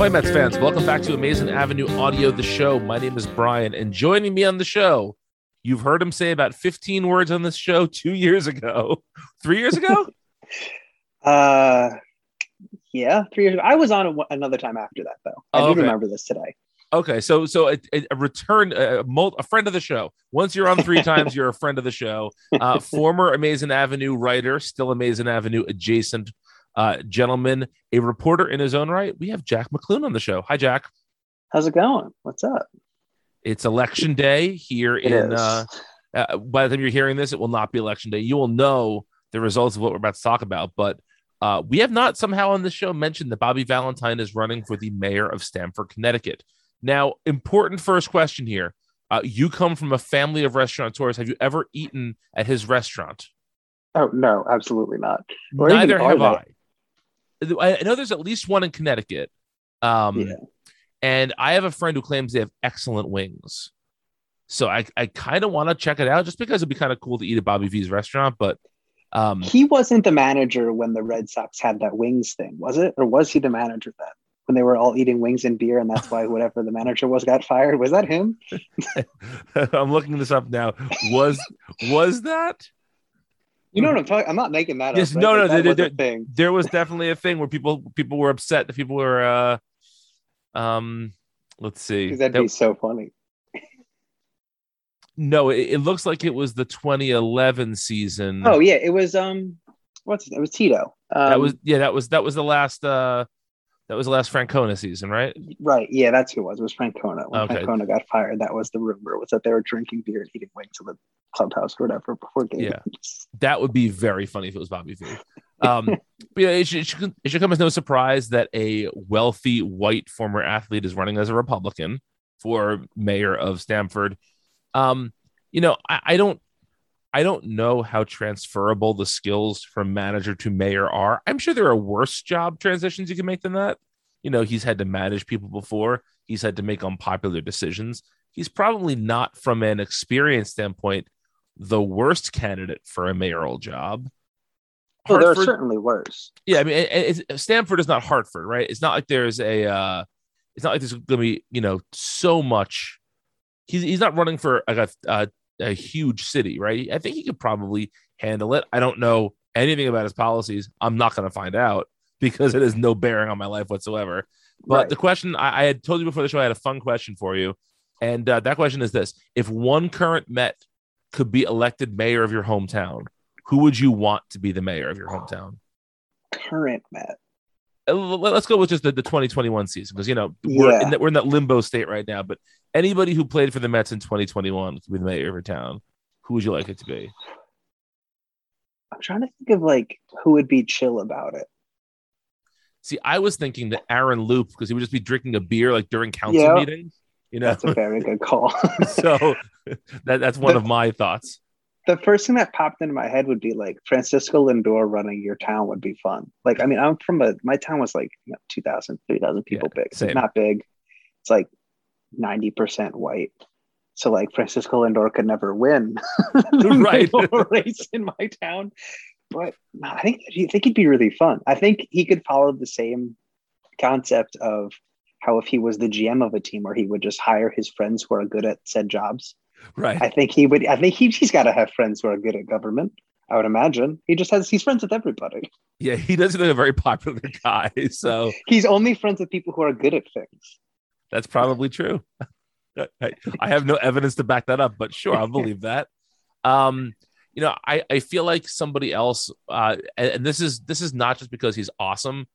Hi, Mets fans. Welcome back to Amazing Avenue Audio, the show. My name is Brian, and joining me on the show, you've heard him say about 15 words on this show two years ago, three years ago. Uh, yeah, three years ago. I was on a, another time after that, though. I Oh, do okay. remember this today. Okay, so so a, a- return, a, a friend of the show. Once you're on three times, you're a friend of the show. Uh, former Amazing Avenue writer, still Amazing Avenue adjacent uh, gentleman, a reporter in his own right. We have Jack McClune on the show. Hi, Jack. How's it going? What's up? It's election day here It in. Uh, uh, by the time you're hearing this, it will not be election day. You will know the results of what we're about to talk about, but uh, we have not somehow on this show mentioned that Bobby Valentine is running for the mayor of Stamford, Connecticut. Now, important first question here. Uh, you come from a family of restaurateurs. Have you ever eaten at his restaurant? Oh no, absolutely not. Or Neither have? I. I know there's at least one in Connecticut. Um, Yeah. And I have a friend who claims they have excellent wings. So I, I kind of want to check it out just because it'd be kind of cool to eat at Bobby V's restaurant. But um, He wasn't the manager when the Red Sox had that wings thing, was it? Or was he the manager then? When they were all eating wings and beer, and that's why whatever the manager was got fired. Was that him? I'm looking this up now. Was was that? You know what I'm talking? I'm not making that Yes, up. no, no, there- was there- thing. There was definitely a thing where people people were upset that people were uh um let's see, That'd That- be so funny. no, it, it looks like it was the 2011 season. Oh yeah, it was um, what's name? It was Tito. Um, that was yeah, that was that was the last uh that was the last Francona season, right? right. Yeah, that's who it was. It was Francona. When Okay. Francona got fired, that was the rumor was that they were drinking beer and eating wings in the clubhouse or whatever before games. Yeah. That would be very funny if it was Bobby V. Um, but yeah, it should, it, should, it should come as no surprise that a wealthy white former athlete is running as a Republican for mayor of Stamford. Um, you know, I, I don't, I don't know how transferable the skills from manager to mayor are. I'm sure there are worse job transitions you can make than that. You know, he's had to manage people before. He's had to make unpopular decisions. He's probably not, from an experience standpoint, the worst candidate for a mayoral job. Oh, there are certainly worse. yeah, I mean, it, it's, Stamford is not Hartford, right? It's not like there's a, uh, it's not like there's going to be, you know, so much. He's he's not running for like a, a a huge city, right? I think he could probably handle it. I don't know anything about his policies. I'm not going to find out, because it has no bearing on my life whatsoever. But Right. the question I, I had told you before the show, I had a fun question for you, and uh, that question is this: If one current Met could be elected mayor of your hometown, who would you want to be the mayor of your hometown? Current Met. Uh, Let's go with just the, the 2021 season because you know we're Yeah. in that we're in that limbo state right now. But anybody who played for the Mets in 2021 could be the mayor of your town. Who would you like it to be? I'm trying to think of like who would be chill about it. See, I was thinking that Aaron Loup because he would just be drinking a beer like during council Yeah. meetings. You know, That's a very good call. so that, that's one of my thoughts. the first thing that popped into my head would be like Francisco Lindor running your town would be fun. Like, I mean, I'm from a, my town was like you know, 2,000, 3,000 people Yeah, big. So same. It's not big. It's like 90% white. So like Francisco Lindor could never win the Right. race in my town. But I think I think he'd be really fun. I think he could follow the same concept of how if he was the GM of a team where he would just hire his friends who are good at said jobs. Right. I think he would. I think he, he's got to have friends who are good at government. I would imagine he just has. He's friends with everybody. Yeah, he doesn't a very popular guy, so He's only friends with people who are good at things. That's probably true. I, I have no evidence to back that up, but sure, I'll believe that. Um, you know, I, I feel like somebody else, uh, and, and this is this is not just because he's awesome,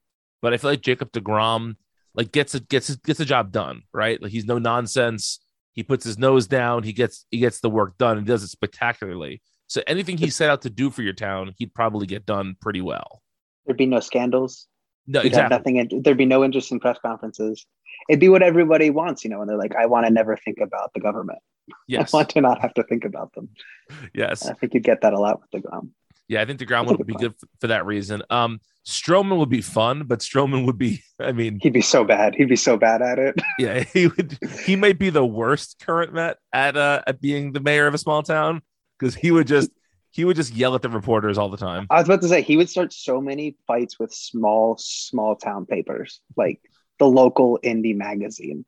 but I feel like Jacob deGrom like gets it gets it, gets the job done, right? Like he's no nonsense. He puts his nose down. He gets he gets the work done and does it spectacularly. So anything he set out to do for your town, he'd probably get done pretty well. There'd be no scandals. No, He'd exactly. nothing. There'd be no interesting press conferences. It'd be what everybody wants, you know. And they're like, I want to never think about the government. Yes, I want to not have to think about them. yes. I think you'd get that a lot with deGrom. Yeah, I think deGrom would be good for that reason. Um, Stroman would be fun, but Stroman would be, I mean, He'd be so bad. He'd be so bad at it. yeah, he would, he might be the worst current Met at uh at being the mayor of a small town because he would just he would just yell at the reporters all the time. I was about to say he would start so many fights with small, small town papers, like the local indie magazine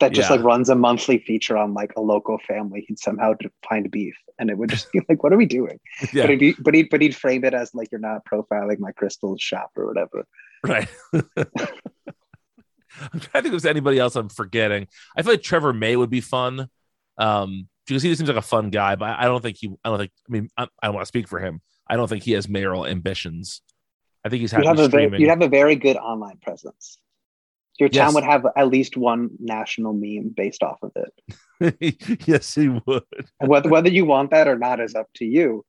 that just Yeah. like runs a monthly feature on like a local family. He'd somehow find beef, and it would just be like, "What are we doing?" Yeah, But he'd be, but he'd but he'd frame it as like you're not profiling my crystal shop or whatever. right. I'm trying to think if there's anybody else I'm forgetting. I feel like Trevor May would be fun. Um, because he seems like a fun guy, but I don't think he. I don't think. I mean, I, I don't want to speak for him. I don't think he has mayoral ambitions. I think he's You'd happy have a very, you'd have a very good online presence. Your town Yes. would have at least one national meme based off of it. yes, he would. Whether whether you want that or not is up to you,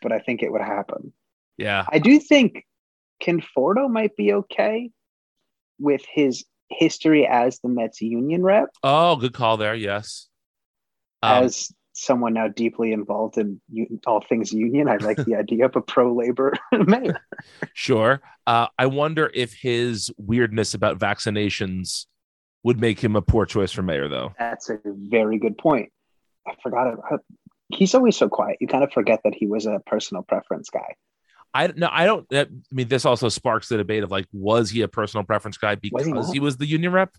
but I think it would happen. Yeah. I do think Conforto might be okay with his history as the Mets union rep, Oh, good call there. Yes. Um, as someone now deeply involved in all things union. I like the idea of a pro labor mayor. sure. Uh, I wonder if his weirdness about vaccinations would make him a poor choice for mayor, though. That's a very good point. I forgot about. He's always so quiet. You kind of forget that he was a personal preference guy. I no, I don't. I mean, this also sparks the debate of like, was he a personal preference guy because he he, was the union rep,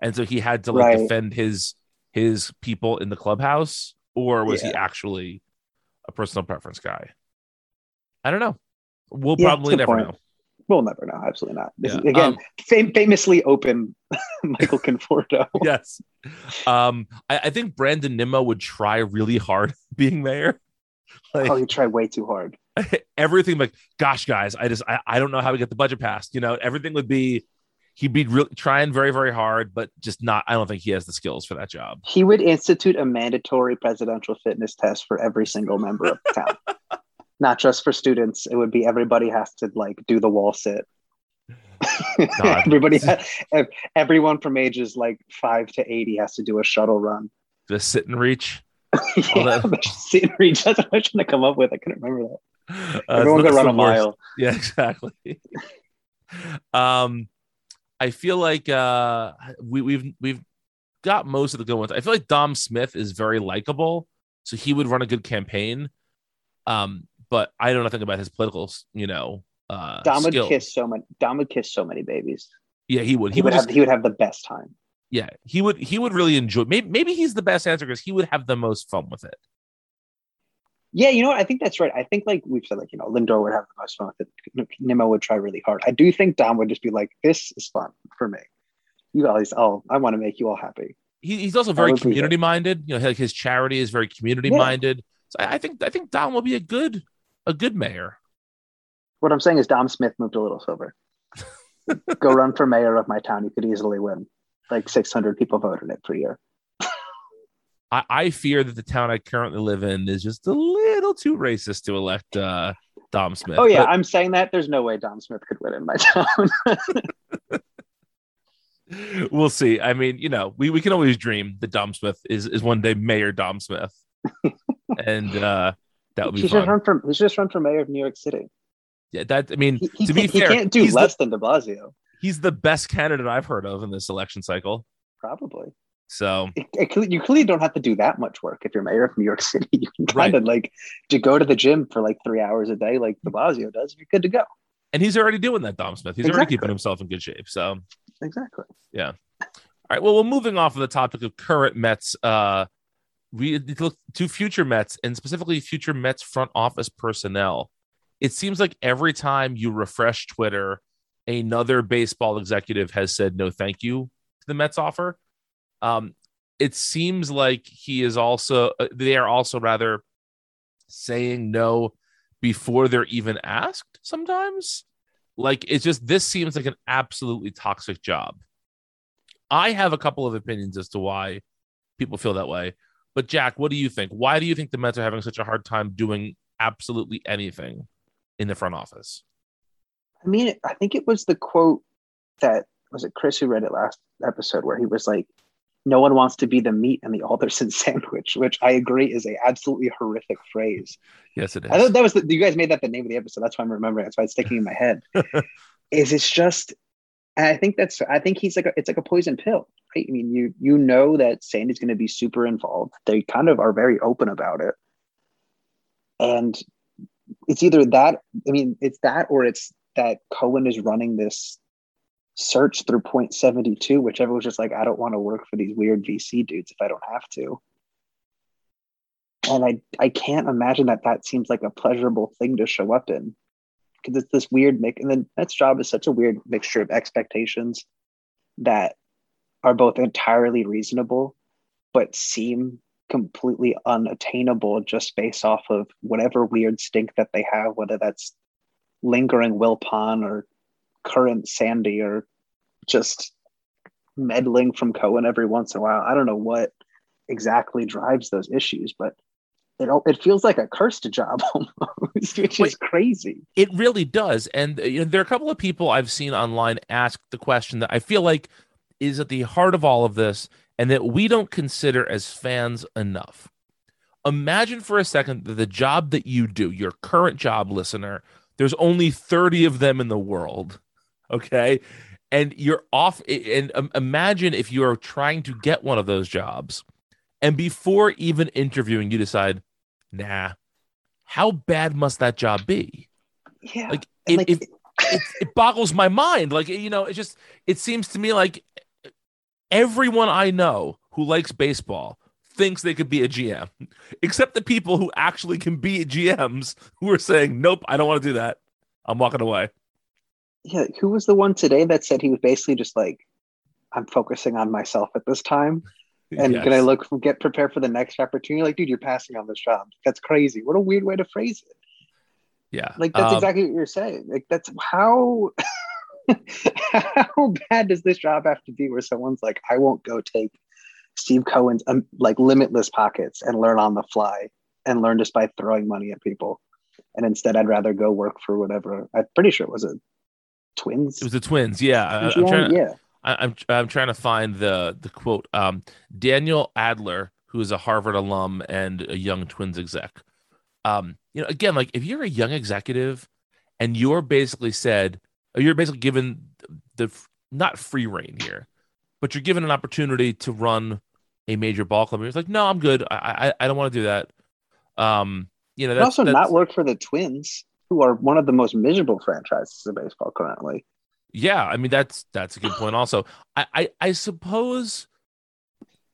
and so he had to like Right. defend his his people in the clubhouse, or was he actually a personal preference guy? I don't know. We'll Yeah, probably never point. know. We'll never know. Absolutely not. This Yeah. is, again, Um, fam- famously open Michael Conforto. yes. Um, I, I think Brandon Nimmo would try really hard being mayor. Like Oh, you tried way too hard. everything, like, gosh, guys, I just I, I don't know how we get the budget passed. You know, everything would be he'd be really trying very, very hard, but just not. I don't think he has the skills for that job. He would institute a mandatory presidential fitness test for every single member of the town. Not just for students. It would be everybody has to like do the wall sit. Everybody, ha- ev- everyone from ages like five to eighty has to do a shuttle run. The sit and reach. yeah, sit and reach. That's what I was trying to come up with. I couldn't remember that. Uh, Everyone could run a worst. mile. Yeah, exactly. um, I feel like uh we, we've we've got most of the good ones. I feel like Dom Smith is very likable, so he would run a good campaign. Um, but I don't know nothing about his political, you know, uh, Dom would kiss so many. Dom would kiss so many babies. Yeah, he would. He, He, would would have. He would have the best time. yeah, he would. He would really enjoy. Maybe maybe he's the best answer because he would have the most fun with it. Yeah, you know what? I think that's right. I think like we've said, like you know, Lindor would have the most fun with it. Nimmo would try really hard. I do think Dom would just be like, "This is fun for me. You guys, oh, I want to make you all happy." He, he's also very community minded. You know, like his charity is very community minded. So I, I think I think Dom will be a good a good mayor. What I'm saying is Dom Smith moved a little sober. Go run for mayor of my town. You could easily win. Like 600 people voted it per year. I, I fear that the town I currently live in is just a little too racist to elect uh, Dom Smith. Oh yeah, but, I'm saying that. There's no way Dom Smith could win in my town. we'll see. I mean, you know, we, we can always dream that Dom Smith is is one day Mayor Dom Smith, and uh, that would be. He fun. should run for he should just run for mayor of New York City. Yeah, that I mean, he, he to be fair, he can't do less the, than De Blasio. He's the best candidate I've heard of in this election cycle. Probably. So it, it, you clearly don't have to do that much work if you're mayor of New York City. You can kind of like to go to the gym for like three hours a day, like De Blasio does. You're good to go. And he's already doing that, Dom Smith. He's exactly. already keeping himself in good shape. So exactly. Yeah. All right. Well, we're moving off of the topic of current Mets. Uh, we look to future Mets and specifically future Mets front office personnel. It seems like every time you refresh Twitter, another baseball executive has said no, thank you to the Mets offer. Um, it seems like he is also uh, they are also rather saying no before they're even asked sometimes. Like it's just this seems like an absolutely toxic job. I have a couple of opinions as to why people feel that way. But jack what do you think? Why do you think the mets are having such a hard time doing absolutely anything in the front office? I mean i think it was the quote that was it chris who read it last episode where he was like no one wants to be the meat in the Alderson sandwich, which I agree is a absolutely horrific phrase. Yes, it is. I thought that was the, you guys made that the name of the episode. That's why I'm remembering. That's why it's sticking in my head. is it's just, and I think that's I think he's like a, it's like a poison pill. Right? I mean, you you know that Sandy's going to be super involved. They kind of are very open about it, and it's either that. I mean, it's that or it's that Cohen is running this search through Point72 whichever was just like i don't want to work for these weird vc dudes if i don't have to. And i i can't imagine that that seems like a pleasurable thing to show up in. Because it's this weird make and then that's job is such a weird mixture of expectations that are both entirely reasonable but seem completely unattainable just based off of whatever weird stink that they have whether that's lingering Wilpon or current Sandy or just meddling from Cohen every once in a while. I don't know what exactly drives those issues, but it it feels like a cursed job almost, which Wait, is crazy. It really does. And you know, there are a couple of people I've seen online ask the question that I feel like is at the heart of all of this, and that we don't consider as fans enough. Imagine for a second that the job that you do, your current job listener, there's only 30 of them in the world okay? And you're off and um, imagine if you're trying to get one of those jobs and before even interviewing you decide nah how bad must that job be? Yeah like, it, like it, it, it boggles my mind. Like you know it just it seems to me like everyone i know who likes baseball thinks they could be a gm except the people who actually can be gms who are saying nope i don't want to do that. I'm walking away yeah, who was the one today that said he was basically just like, I'm focusing on myself at this time. And yes. can I look get prepared for the next opportunity? Like, dude, you're passing on this job. That's crazy. What a weird way to phrase it. Yeah. Like that's um, exactly what you're saying. Like that's how how bad does this job have to be where someone's like, I won't go take Steve Cohen's um, like limitless pockets and learn on the fly and learn just by throwing money at people. And instead I'd rather go work for whatever I'm pretty sure it was a twins. It was the twins. Yeah, I, am trying to, yeah. I, I'm I'm trying to find the the quote. Um, Daniel Adler, who is a Harvard alum and a young twins exec. Um, you know, again, like if you're a young executive and you're basically said, you're basically given the, not free reign here, but you're given an opportunity to run a major ball club. You're like, no, I'm good. I I, I don't want to do that. Um, you know, that's, also that's, not work for the Twins who are one of the most miserable franchises in baseball currently. Yeah, I mean that's that's a good point. Also, I I, I suppose,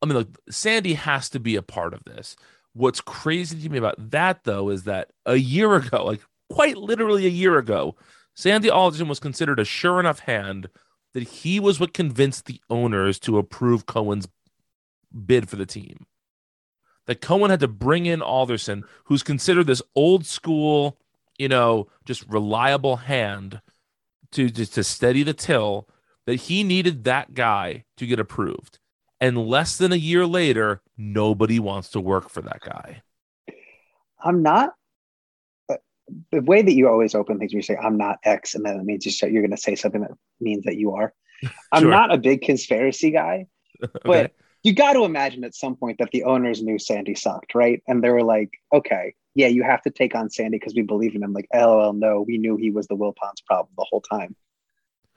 I mean, look, Sandy has to be a part of this. What's crazy to me about that though is that a year ago, like quite literally a year ago, Sandy Alderson was considered a sure enough hand that he was what convinced the owners to approve Cohen's bid for the team. That Cohen had to bring in Alderson, who's considered this old school, you know, just reliable hand to just to steady the till, that he needed that guy to get approved. And less than a year later, nobody wants to work for that guy. I'm not uh, the way that you always open things, you say, I'm not X, and then it means you say, you're going to say something that means that you are. I'm Sure. not a big conspiracy guy, Okay. You got to imagine at some point that the owners knew Sandy sucked, right? And they were like, okay, yeah, you have to take on Sandy because we believe in him. Like, lol, no, we knew he was the Wilpons problem the whole time.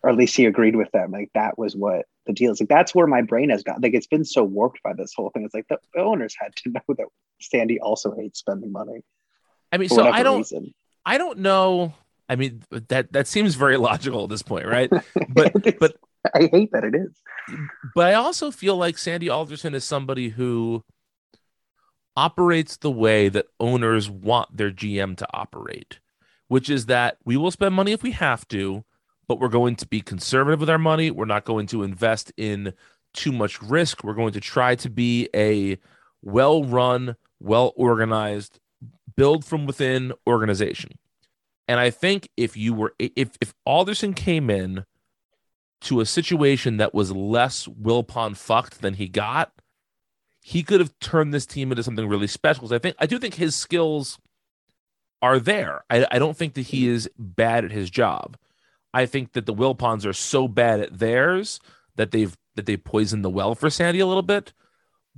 Or at least he agreed with them. Like, that was what the deal is. Like, that's where my brain has gone. Like, it's been so warped by this whole thing. It's like the owners had to know that Sandy also hates spending money. I mean, so I don't reason. I don't know. I mean, that that seems very logical at this point, right? But but I hate that it is. but I also feel like Sandy Alderson is somebody who operates the way that owners want their GM to operate, which is that we will spend money if we have to, but we're going to be conservative with our money. We're not going to invest in too much risk. We're going to try to be a well run, well organized, build from within organization. And I think if you were if if Alderson came in to a situation that was less Wilpon fucked than he got, he could have turned this team into something really special. 'Cause I think I do think his skills are there. I, I don't think that he is bad at his job. I think that the Wilpons are so bad at theirs that they've that they poisoned the well for Sandy a little bit.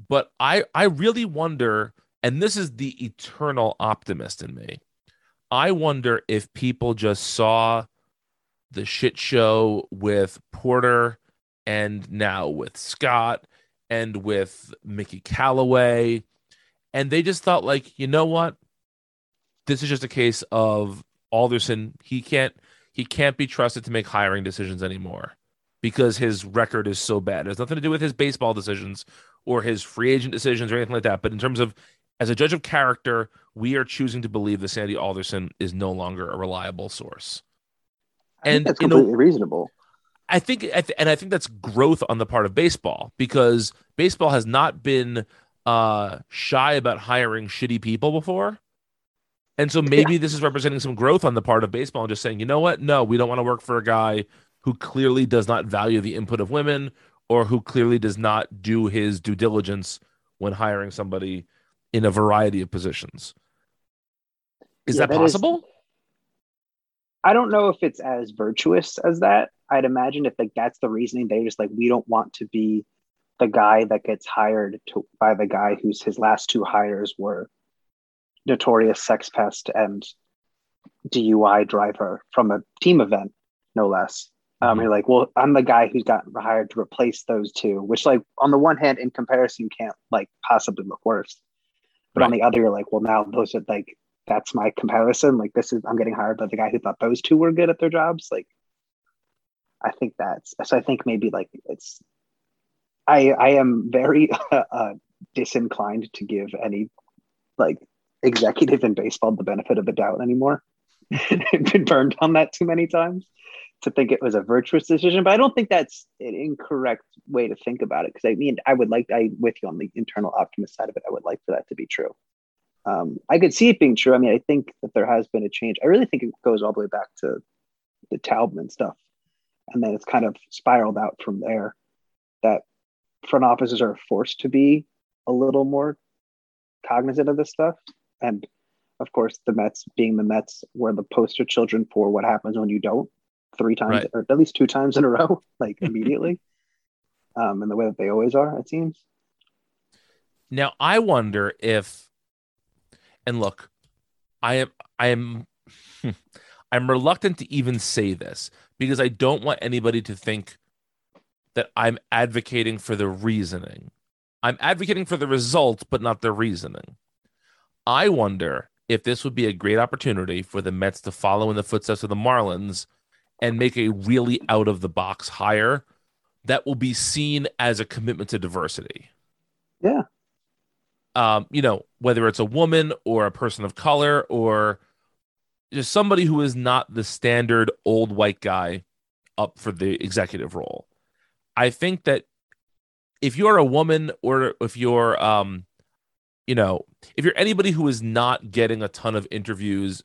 But I I really wonder, and this is the eternal optimist in me. I wonder if people just saw the shit show with Porter and now with Scott and with Mickey Callaway. And they just thought, like, you know what? This is just a case of Alderson. He can't he can't be trusted to make hiring decisions anymore because his record is so bad. It has nothing to do with his baseball decisions or his free agent decisions or anything like that. But in terms of as a judge of character, we are choosing to believe that Sandy Alderson is no longer a reliable source. And that's you know, completely reasonable. I think, I th- and I think that's growth on the part of baseball because baseball has not been uh, shy about hiring shitty people before, and so maybe this is representing some growth on the part of baseball and just saying, you know what, no, we don't want to work for a guy who clearly does not value the input of women or who clearly does not do his due diligence when hiring somebody in a variety of positions. Is Yeah, that that is- possible? I don't know if it's as virtuous as that. I'd imagine if like that's the reasoning, they're just like we don't want to be the guy that gets hired to by the guy whose his last two hires were notorious sex pest and DUI driver from a team event, no less. Um, you're like, well, I'm the guy who's got hired to replace those two, which, like, on the one hand, in comparison, can't like possibly look worse. But on the other, you're like, well, now those are like, that's my comparison. Like, this is, I'm getting hired by the guy who thought those two were good at their jobs. Like, I think that's, so I think maybe like it's, I, I am very uh, disinclined to give any like executive in baseball the benefit of the doubt anymore. I've been burned on that too many times to think it was a virtuous decision, but I don't think that's an incorrect way to think about it. Because I mean, I would like, I with you on the internal optimist side of it, I would like for that to be true. Um, I could see it being true. I mean, I think that there has been a change. I really think it goes all the way back to the Taubman stuff, and then it's kind of spiraled out from there. That front offices are forced to be a little more cognizant of this stuff, and of course, the Mets, being the Mets, were the poster children for what happens when you don't three times Right. or at least two times in a row, like immediately. um, in the way that they always are, it seems. Now I wonder if and look, I am I am hmm, I'm reluctant to even say this because I don't want anybody to think that I'm advocating for the reasoning. I'm advocating for the result, but not the reasoning. I wonder if this would be a great opportunity for the Mets to follow in the footsteps of the Marlins and make a really out of the box hire that will be seen as a commitment to diversity. Yeah. Um, you know, whether it's a woman or a person of color or just somebody who is not the standard old white guy up for the executive role. I think that if you're a woman or if you're um you know, if you're anybody who is not getting a ton of interviews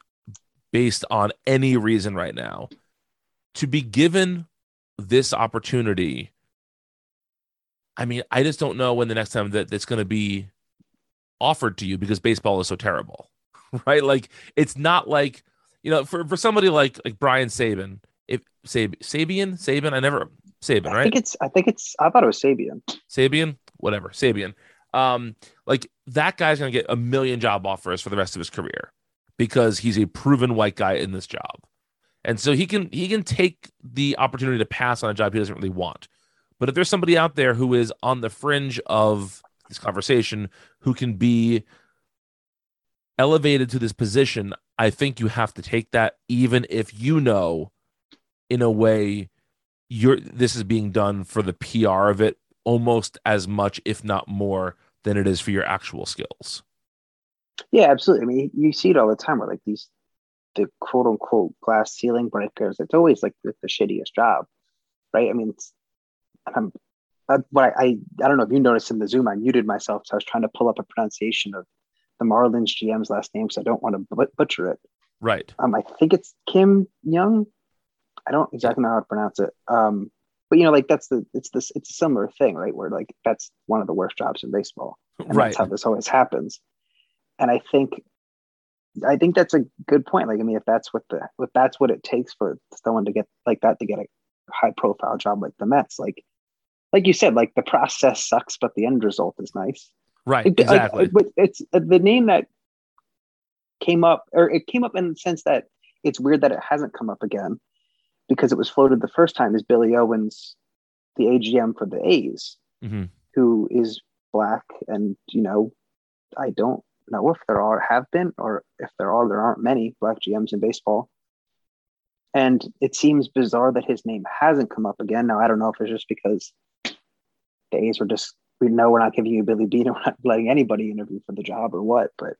based on any reason right now, to be given this opportunity, I mean, I just don't know when the next time that it's going to be offered to you because baseball is so terrible, right? Like, it's not like, you know, for, for somebody like like Brian Saban, if Sab- Sabean, Saban, I never Saban, right? I think it's. I think it's. I thought it was Sabean. Sabean, whatever, Sabean. Um, like that guy's gonna get a million job offers for the rest of his career because he's a proven white guy in this job. And so he can he can take the opportunity to pass on a job he doesn't really want. But if there's somebody out there who is on the fringe of this conversation who can be elevated to this position, I think you have to take that even if you know in a way you're this is being done for the PR of it almost as much if not more than it is for your actual skills. Yeah, absolutely. I mean, you see it all the time where like these the quote unquote glass ceiling breakers. It's always like the, the shittiest job, right? I mean, I'm, I, what I, I I don't know if you noticed in the Zoom, I muted myself, so I was trying to pull up a pronunciation of the Marlins GM's last name, so I don't want to but- butcher it. Right. Um, I think it's Kim Young. I don't exactly know how to pronounce it. Um, but you know, like that's the it's this it's a similar thing, right? Where like that's one of the worst jobs in baseball, and right. that's how this always happens. And I think I think that's a good point. Like, I mean, if that's what the if that's what it takes for someone to get like that to get a high profile job like the Mets, like like you said, like the process sucks, but the end result is nice. Right. Like, exactly. Like, but it's uh, the name that came up, or it came up in the sense that it's weird that it hasn't come up again because it was floated the first time is Billy Owens, the AGM for the A's, mm-hmm. who is black, and you know, I don't know if there are have been or if there are there aren't many black GMs in baseball. And it seems bizarre that his name hasn't come up again. Now I don't know if it's just because the A's were just we know we're not giving you Billy Beane and we're not letting anybody interview for the job or what, but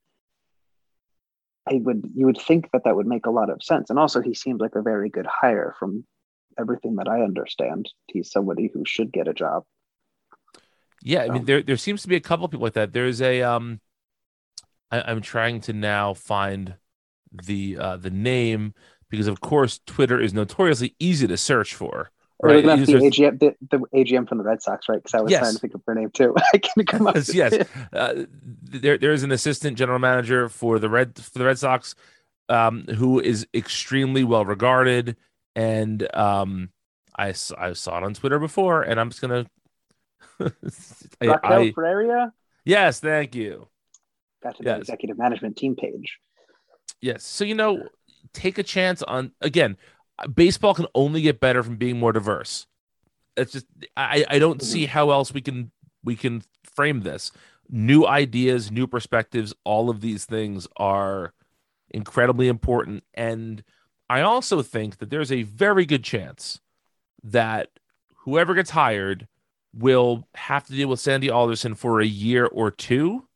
I would you would think that that would make a lot of sense. And also he seems like a very good hire from everything that I understand. He's somebody who should get a job. Yeah, I mean there there seems to be a couple people like that. There's a um I, am trying to now find the uh, the name because of course Twitter is notoriously easy to search for. Right, the AGM, the, the, AGM from the Red Sox, right? Because I was yes. trying to think of her name too. I can come up. yes, yes. Uh, there, there is an assistant general manager for the Red for the Red Sox, um, who is extremely well regarded, and um, I I saw it on Twitter before, and I'm just gonna. Raquel I, Ferreira. Yes, thank you. Got to the executive management team page. Yes. So, you know, take a chance on, again, baseball can only get better from being more diverse. It's just, I, I don't see mm-hmm. how else we can, we can frame this. New ideas, new perspectives, all of these things are incredibly important. And I also think that there's a very good chance that whoever gets hired will have to deal with Sandy Alderson for a year or two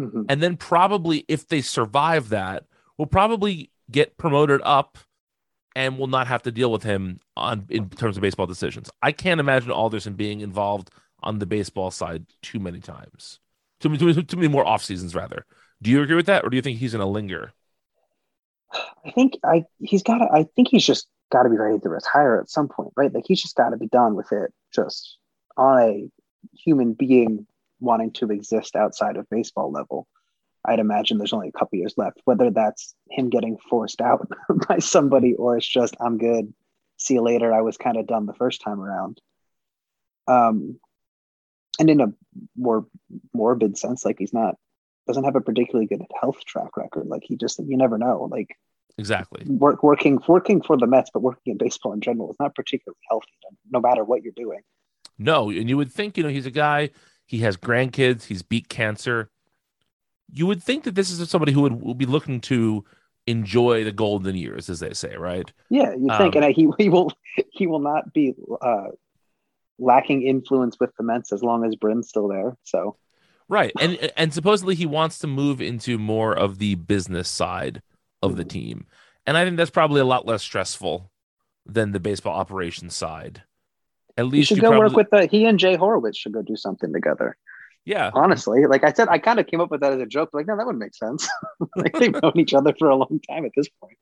Mm-hmm. And then probably if they survive that, will probably get promoted up and will not have to deal with him on in terms of baseball decisions. I can't imagine Alderson being involved on the baseball side too many times. Too many, too too many more off seasons rather. Do you agree with that or do you think he's going to linger? I think I he's got I think he's just got to be ready to retire at some point, right? Like he's just got to be done with it just on a human being wanting to exist outside of baseball level. I'd imagine there's only a couple years left, whether that's him getting forced out by somebody or it's just, I'm good. See you later. I was kind of done the first time around. Um, and in a more morbid sense, like he's not, doesn't have a particularly good health track record. Like he just, you never know. Like, exactly work, working, working for the Mets, but working in baseball in general is not particularly healthy, no matter what you're doing. No. And you would think, you know, he's a guy he has grandkids. He's beat cancer. You would think that this is somebody who would, would be looking to enjoy the golden years, as they say, right? Yeah, you think, um, and he he will he will not be uh, lacking influence with the Mets as long as Brin's still there. So, Right. And and supposedly he wants to move into more of the business side of the team. And I think that's probably a lot less stressful than the baseball operations side. At least you should you go probably, work with the, he and Jay Horwitz should go do something together. Yeah. Honestly, like I said, I kind of came up with that as a joke. Like, no, that would make sense. like they've known each other for a long time at this point.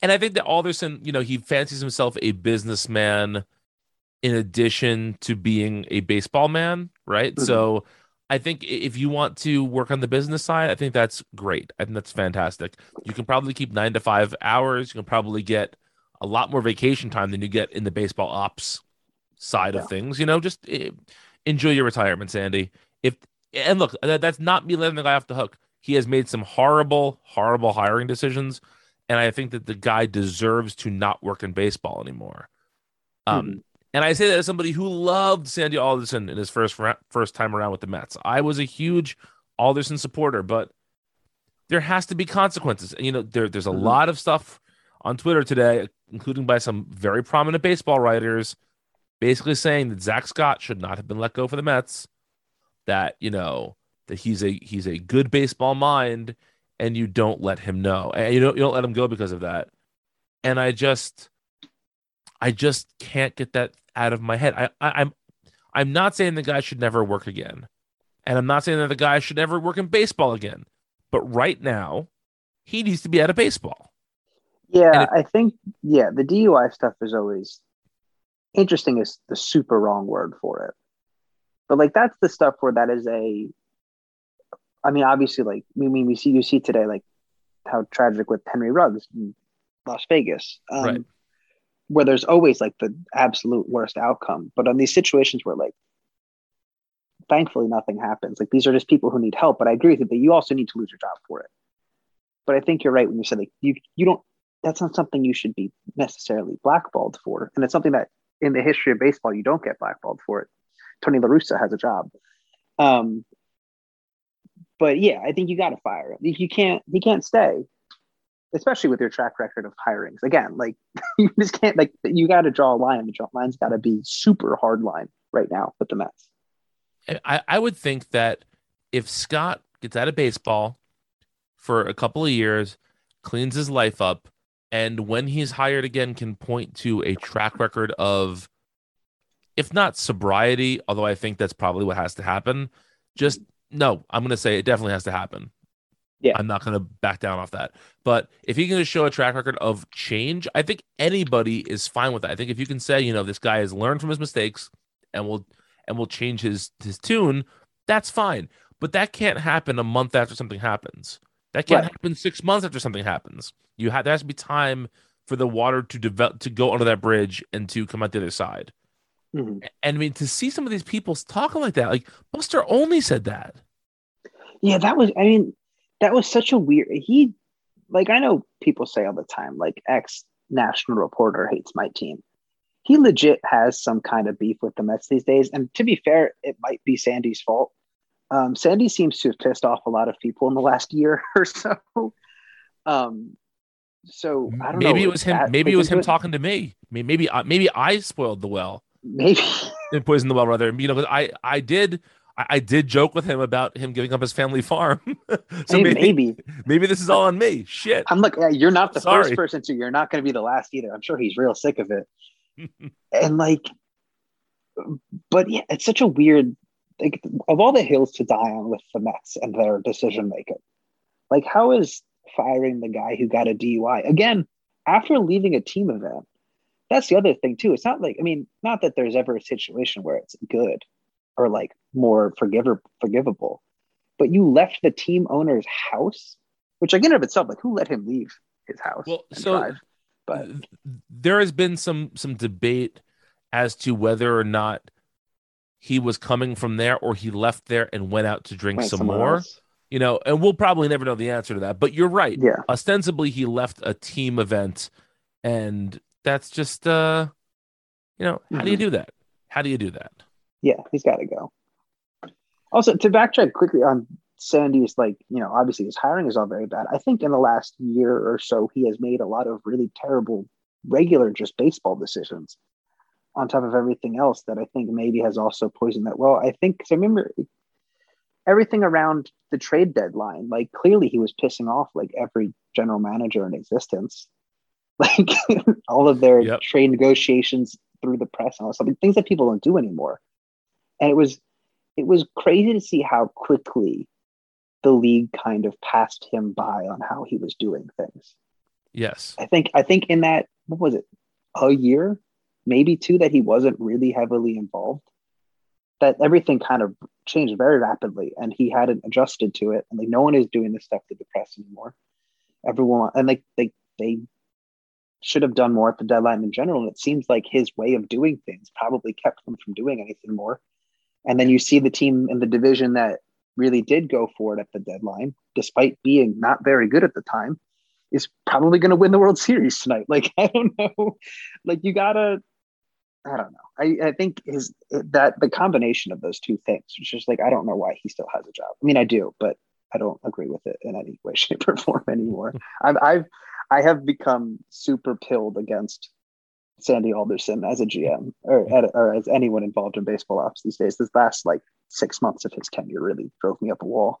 And I think that Alderson, you know, he fancies himself a businessman in addition to being a baseball man, right? Mhm. So I think if you want to work on the business side, I think that's great. I think that's fantastic. You can probably keep nine to five hours. You can probably get a lot more vacation time than you get in the baseball ops side of things. You know, just eh, enjoy your retirement, Sandy. If and look, that- that's not me letting the guy off the hook. He has made some horrible, horrible hiring decisions, and I think that the guy deserves to not work in baseball anymore. Um, and I say that as somebody who loved Sandy Alderson in his first ra- first time around with the Mets. I was a huge Alderson supporter, but there has to be consequences. And you know, there there's a Mhm. lot of stuff on Twitter today, including by some very prominent baseball writers, basically saying that Zack Scott should not have been let go for the Mets. That you know that he's a he's a good baseball mind, and you don't let him know, and you don't you don't let him go because of that. And I just, I just can't get that out of my head. I, I I'm I'm not saying the guy should never work again, and I'm not saying that the guy should never work in baseball again. But right now, he needs to be out of baseball. Yeah, I think yeah, the DUI stuff is always interesting is the super wrong word for it. But like that's the stuff where that is a I mean, obviously like we mean we see you see today like how tragic with Henry Ruggs in Las Vegas. Um Right. where there's always like the absolute worst outcome. But on these situations where like thankfully nothing happens. Like these are just people who need help. But I agree with you that you also need to lose your job for it. But I think you're right when you said like you you don't that's not something you should be necessarily blackballed for. And it's something that in the history of baseball you don't get blackballed for it. Tony La Russa has a job. Um but yeah, I think you gotta fire him. You can't he can't stay. Especially with your track record of hirings. Again, like you just can't like you gotta draw a line. The draw line's gotta be super hard line right now with the Mets. I, I would think that if Scott gets out of baseball for a couple of years, cleans his life up, and when he's hired again, can point to a track record of, if not sobriety, although I think that's probably what has to happen. Just no, I'm going to say it definitely has to happen. Yeah. I'm not going to back down off that. But if he can just show a track record of change, I think anybody is fine with that. I think if you can say, you know, this guy has learned from his mistakes and will and will change his his tune, that's fine. But that can't happen a month after something happens. That can't Right. happen six months after something happens. You have there has to be time for the water to develop to go under that bridge and to come out the other side. Mhm. And I mean to see some of these people talking like that, like Buster Olney said that. Yeah, that was. I mean, that was such a weird. He, like, I know people say all the time, like, ex national reporter hates my team. He legit has some kind of beef with the Mets these days. And to be fair, it might be Sandy's fault. Um, Sandy seems to have pissed off a lot of people in the last year or so. Um, so I don't know. Maybe it was him. Maybe it was him into talking to me. May- Maybe I, maybe I spoiled the well. Maybe. and poisoned the well rather. You know, I I did I, I did joke with him about him giving up his family farm. so maybe, maybe. maybe this is all on me. Shit. I'm like, yeah, you're not the Sorry. first person to. You're not going to be the last either. I'm sure he's real sick of it. and like, but yeah, it's such a weird. Like, of all the hills to die on with the Mets and their decision making, like, how is firing the guy who got a DUI again after leaving a team event? That's the other thing too. It's not like I mean, not that there's ever a situation where it's good or like more forgiver forgivable, but you left the team owner's house, which again of itself, like who let him leave his house? Well, and so drive? but there has been some some debate as to whether or not he was coming from there or he left there and went out to drink Went some more. else. You know, and we'll probably never know the answer to that. But you're right. Yeah. Ostensibly, he left a team event, and that's just uh, you know, how do you Mhm. do that? How do you do that? yeah, he's got to go. Also, to backtrack quickly on Sandy's, like, you know, obviously his hiring is all very bad. I think in the last year or so, he has made a lot of really terrible, regular, just baseball decisions on top of everything else that I think maybe has also poisoned that well. I think, I remember everything around the trade deadline. Like clearly he was pissing off like every general manager in existence. Like all of their yep. trade negotiations through the press and all stuff, things that people don't do anymore. And it was it was crazy to see how quickly the league kind of passed him by on how he was doing things. Yes. I think I think in that what was it? A year, maybe two that he wasn't really heavily involved. That everything kind of changed very rapidly and he hadn't adjusted to it. And like no one is doing this stuff to the press anymore. Everyone and like they they should have done more at the deadline in general. And it seems like his way of doing things probably kept them from doing anything more. And then you see the team in the division that really did go for it at the deadline, despite being not very good at the time, is probably going to win the World Series tonight. Like, I don't know. Like, you got to, I don't know. I, I think his that the combination of those two things, it's just like, I don't know why he still has a job. I mean, I do, but I don't agree with it in any way, shape, or form anymore. I've, I've, I have become super pilled against Sandy Alderson as a GM or, or as anyone involved in baseball ops these days. This last like six months of his tenure really drove me up a wall.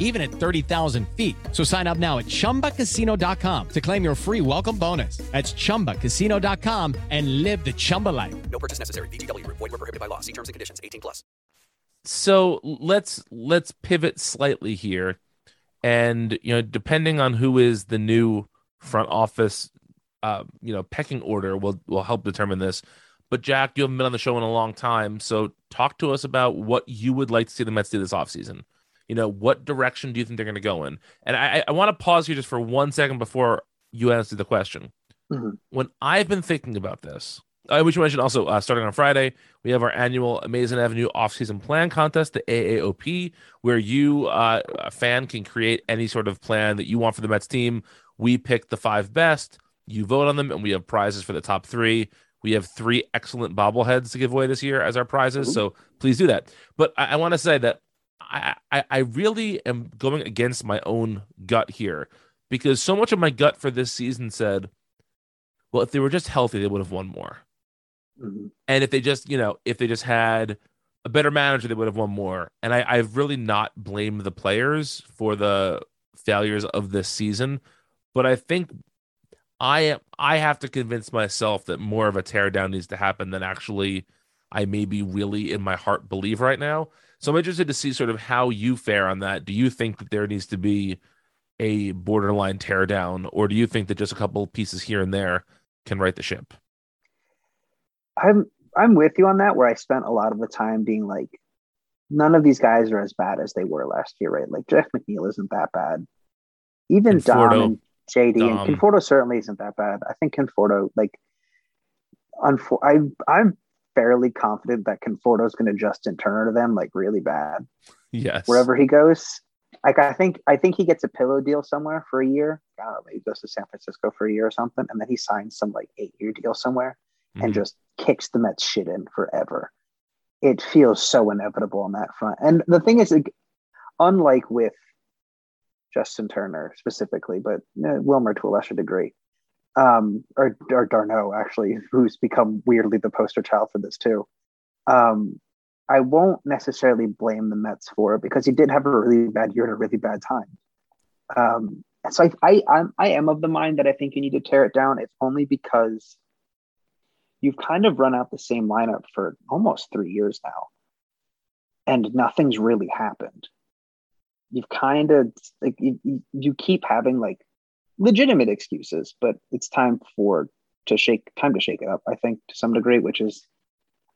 even at 30,000 feet. So sign up now at chumbacasino.com to claim your free welcome bonus. That's chumbacasino.com and live the Chumba life. No purchase necessary. VGW, void, were prohibited by law. See terms and conditions 18 plus. So let's let's pivot slightly here. And you know, depending on who is the new front office uh, you know, pecking order will will help determine this. But Jack, you haven't been on the show in a long time, so talk to us about what you would like to see the Mets do this offseason. You know, what direction do you think they're going to go in? And I, I want to pause here just for one second before you answer the question. Mm-hmm. When I've been thinking about this, I wish you mentioned also uh, starting on Friday, we have our annual Amazing Avenue off-season plan contest, the AAOP, where you, uh, a fan, can create any sort of plan that you want for the Mets team. We pick the five best. You vote on them, and we have prizes for the top three. We have three excellent bobbleheads to give away this year as our prizes. So please do that. But I, I want to say that I, I, I really am going against my own gut here because so much of my gut for this season said, well, if they were just healthy, they would have won more. Mm-hmm. And if they just, you know, if they just had a better manager, they would have won more. And I, I've really not blamed the players for the failures of this season. But I think I I have to convince myself that more of a teardown needs to happen than actually I maybe really in my heart believe right now. So I'm interested to see sort of how you fare on that. Do you think that there needs to be a borderline teardown, or do you think that just a couple pieces here and there can right the ship? I'm I'm with you on that. Where I spent a lot of the time being like, none of these guys are as bad as they were last year, right? Like Jeff McNeil isn't that bad. Even Dom and JD Dom. and Conforto certainly isn't that bad. I think Conforto like, unfor- I I'm fairly confident that Conforto is going to Justin Turner to them like really bad. Yes. Wherever he goes. Like I think I think he gets a pillow deal somewhere for a year. I don't know, maybe goes to San Francisco for a year or something, and then he signs some like eight year deal somewhere mm-hmm. and just kicks the Mets shit in forever. It feels so inevitable on that front. And the thing is, unlike with Justin Turner specifically, but uh, Wilmer to a lesser degree, um, or, or d'Arnaud actually, who's become weirdly the poster child for this too. Um, I won't necessarily blame the Mets for it because he did have a really bad year at a really bad time. Um, so I, I, I'm, I am of the mind that I think you need to tear it down. It's only because you've kind of run out the same lineup for almost three years now, and nothing's really happened. You've kind of like you, you keep having like legitimate excuses, but it's time for to shake time to shake it up. I think to some degree, which is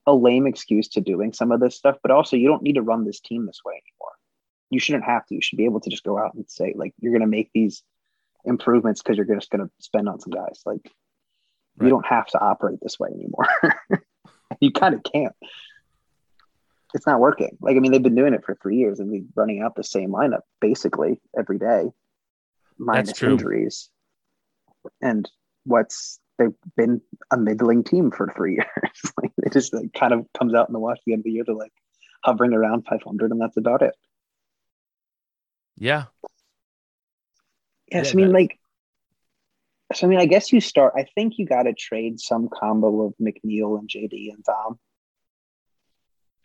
a lame excuse to doing some of this stuff, but also you don't need to run this team this way anymore. You shouldn't have to. You should be able to just go out and say, like, you're going to make these improvements because you're just going to spend on some guys. Like, right. you don't have to operate this way anymore. you kind of can't. It's not working. Like, I mean, they've been doing it for three years and we're running out the same lineup basically every day, minus injuries. And what's they've been a middling team for three years. like it just like, kind of comes out in the wash at the end of the year. They're like hovering around 500, and that's about it. Yeah. Yes, yeah, I mean, like, so I mean, I guess you start. I think you got to trade some combo of McNeil and JD and Dom.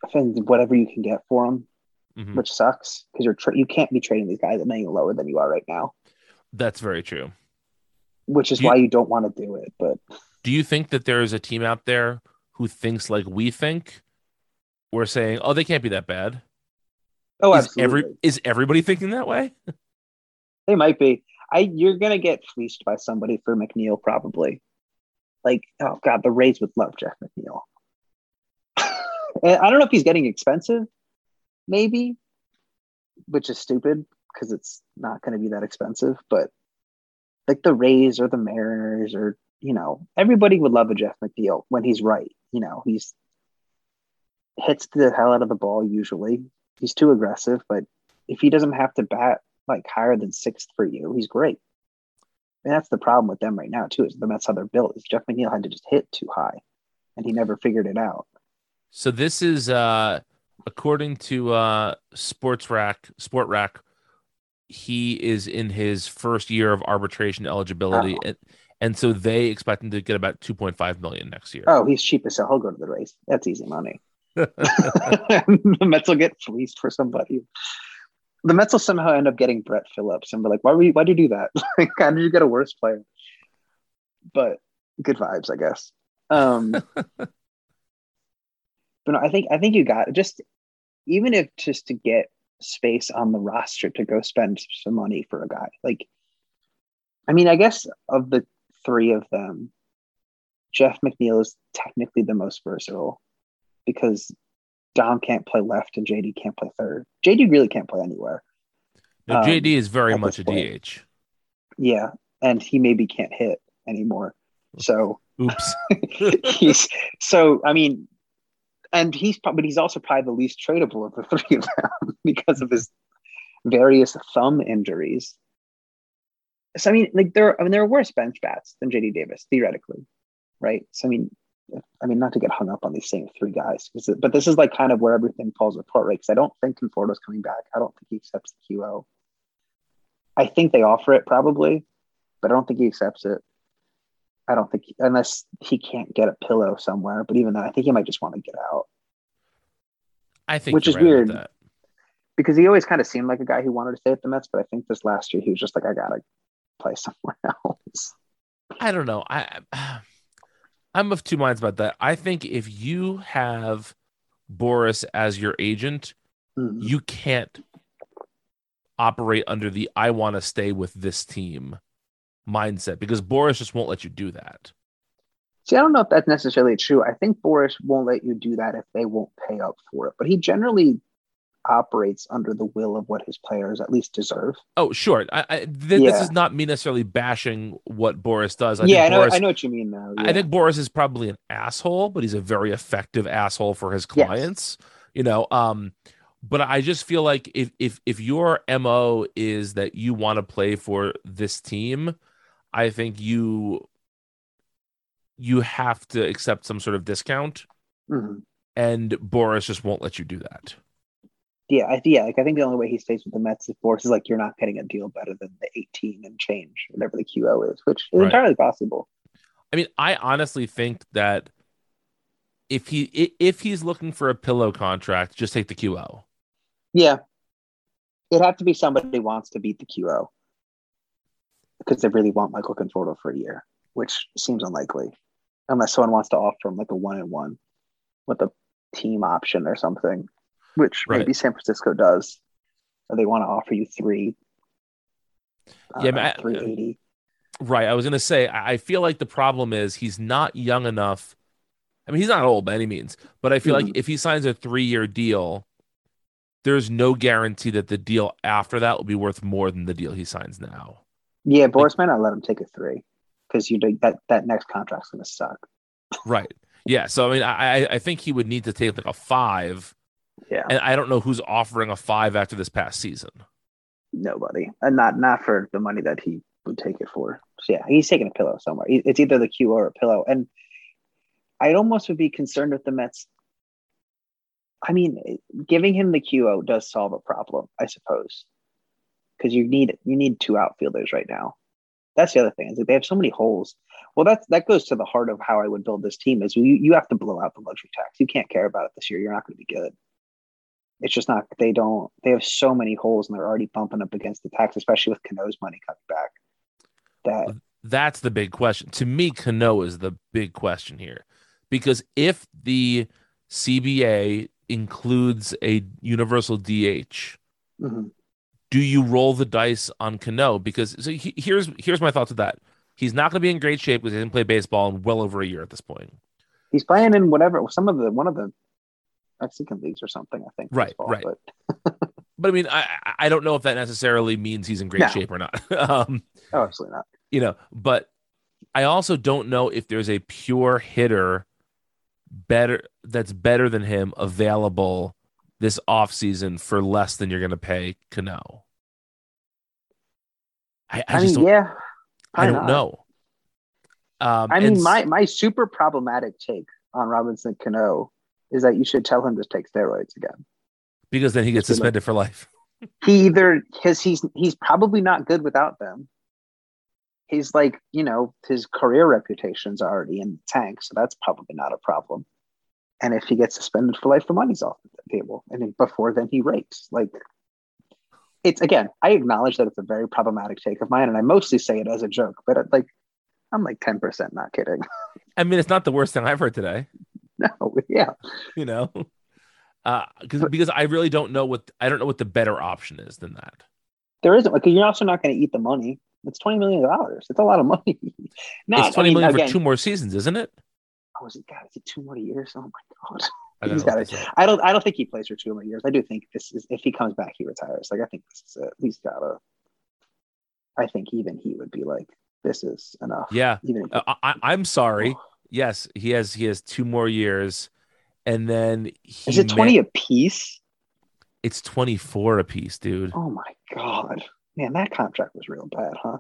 I think whatever you can get for them, mm-hmm. which sucks because you're tra- you can't be trading these guys at any lower than you are right now. That's very true which is you, why you don't want to do it. But do you think that there is a team out there who thinks like we think? We're saying, oh, they can't be that bad. Oh, is absolutely. Every, is everybody thinking that way? they might be. I you're gonna get fleeced by somebody for McNeil probably. Like, oh god, the Rays would love Jeff McNeil. I don't know if he's getting expensive, maybe, which is stupid because it's not going to be that expensive. But like the Rays or the Mariners or you know everybody would love a Jeff McNeil when he's right. You know he's hits the hell out of the ball usually. He's too aggressive, but if he doesn't have to bat like higher than sixth for you, he's great. And that's the problem with them right now too. Is the Mets how they're built. Is Jeff McNeil had to just hit too high, and he never figured it out. So this is uh according to uh Spotrac, Sport Rack he is in his first year of arbitration eligibility, oh. and, and so they expect him to get about two point five million next year. Oh, he's cheap as hell. He'll go to the race. That's easy money. the Mets will get fleeced for somebody. The Mets will somehow end up getting Brett Phillips, and we're like, why were you, why did you do that? How did you get a worse player? But good vibes, I guess. Um, but no, I think I think you got just even if just to get space on the roster to go spend some money for a guy. Like, I mean, I guess of the three of them, Jeff McNeil is technically the most versatile because Dom can't play left and JD can't play third. JD really can't play anywhere. No, um, JD is very much a DH. Yeah, and he maybe can't hit anymore. So, oops. he's so. I mean, and he's probably but he's also probably the least tradable of the three of them because of his various thumb injuries. So I mean, like there, I mean, there are worse bench bats than JD Davis theoretically, right? So I mean, I mean, not to get hung up on these same three guys, but this is like kind of where everything falls apart, right? Because I don't think Conforto's coming back. I don't think he accepts the QO. I think they offer it probably, but I don't think he accepts it. I don't think unless he can't get a pillow somewhere. But even then, I think he might just want to get out. I think, which is right weird because he always kind of seemed like a guy who wanted to stay at the Mets. But I think this last year he was just like, I gotta play somewhere else. I don't know. I I'm of two minds about that. I think if you have Boras as your agent, mm-hmm. you can't operate under the I want to stay with this team mindset because Boras just won't let you do that. See, I don't know if that's necessarily true. I think Boras won't let you do that if they won't pay up for it, but he generally operates under the will of what his players at least deserve. Oh, sure. I, I th- yeah. This is not me necessarily bashing what Boras does. I yeah, I know, Boras, I know what you mean now. Yeah. I think Boras is probably an asshole, but he's a very effective asshole for his clients. Yes. You know, um, but I just feel like if if if your mo is that you want to play for this team, I think you you have to accept some sort of discount, mm-hmm. and Boras just won't let you do that. Yeah, I, yeah. Like I think the only way he stays with the Mets is Boras is like you're not getting a deal better than the 18 and change, whatever the QO is, which is right. entirely possible. I mean, I honestly think that if he if he's looking for a pillow contract, just take the QO. Yeah, it'd have to be somebody who wants to beat the QO because they really want Michael Conforto for a year, which seems unlikely, unless someone wants to offer him like a one and one with a team option or something, which right. maybe San Francisco does. Or they want to offer you three. Yeah, uh, three eighty. Right. I was gonna say I feel like the problem is he's not young enough I mean, he's not old by any means, but I feel Mhm. like if he signs a three year deal, there's no guarantee that the deal after that will be worth more than the deal he signs now. Yeah, Boras might not let him take a three because you that that next contract's going to suck. Right. Yeah. So I mean, I I- I think he would need to take like a five, Yeah, and I don't know who's offering a five after this past season. nobody, and not not for the money that he would take it for. So yeah, he's taking a pillow somewhere. It's either the Q or a pillow, and I almost would be concerned with the Mets. I mean, giving him the QO does solve a problem, I suppose, because you need you need two outfielders right now. That's the other thing is that they have so many holes. Well, that's that goes to the heart of how I would build this team. Is you you have to blow out the luxury tax. You can't care about it this year. You're not going to be good. It's just not. They don't. They have so many holes, and they're already bumping up against the tax, especially with Cano's money coming back. That That's the big question. To me, Cano is the big question here. Because if the CBA includes a universal DH, Mhm. Do you roll the dice on Cano? Because so he, here's here's my thoughts of that. He's not going to be in great shape because he didn't play baseball in well over a year at this point. he's playing in whatever some of the one of the Mexican leagues or something. I think. Right, baseball, right. But But I mean, I I- I don't know if that necessarily means he's in great No. shape or not. um, oh, absolutely not. you know, but I also don't know if there's a pure hitter better that's better than him available this offseason for less than you're going to pay Cano. I, I, I, just mean, don't, yeah. I don't not? know. Um, I mean, my my super problematic take on Robinson Cano is that you should tell him to take steroids again. because then he gets just be like- suspended for life. He either because he's he's probably not good without them. He's like you know his career reputation's already in the tank, so that's probably not a problem. And if he gets suspended for life, the money's off the table. And then before then, he rapes. Like it's again, I acknowledge that it's a very problematic take of mine, and I mostly say it as a joke. But uh, like, I'm like ten percent not kidding. I mean, it's not the worst thing I've heard today, no, yeah. you know, uh, because because I really don't know what I don't know what the better option is than that. There isn't because you're also not going to eat the money. It's twenty million dollars. It's a lot of money. Not, it's twenty I mean, million again, for two more seasons, isn't it? Oh, is it? God, is it two more years? Oh my god. I don't gotta. I don't. I don't think he plays for two more years. I do think this is if he comes back, he retires. Like I think this is it. He's got to. I think even he would be like, "This is enough." Yeah. Even if, Uh, I, I, I'm sorry. Yes, he has he has two more years, and then he is it twenty may- a piece? It's 24 a piece, dude. Oh my god, man, that contract was real bad, huh?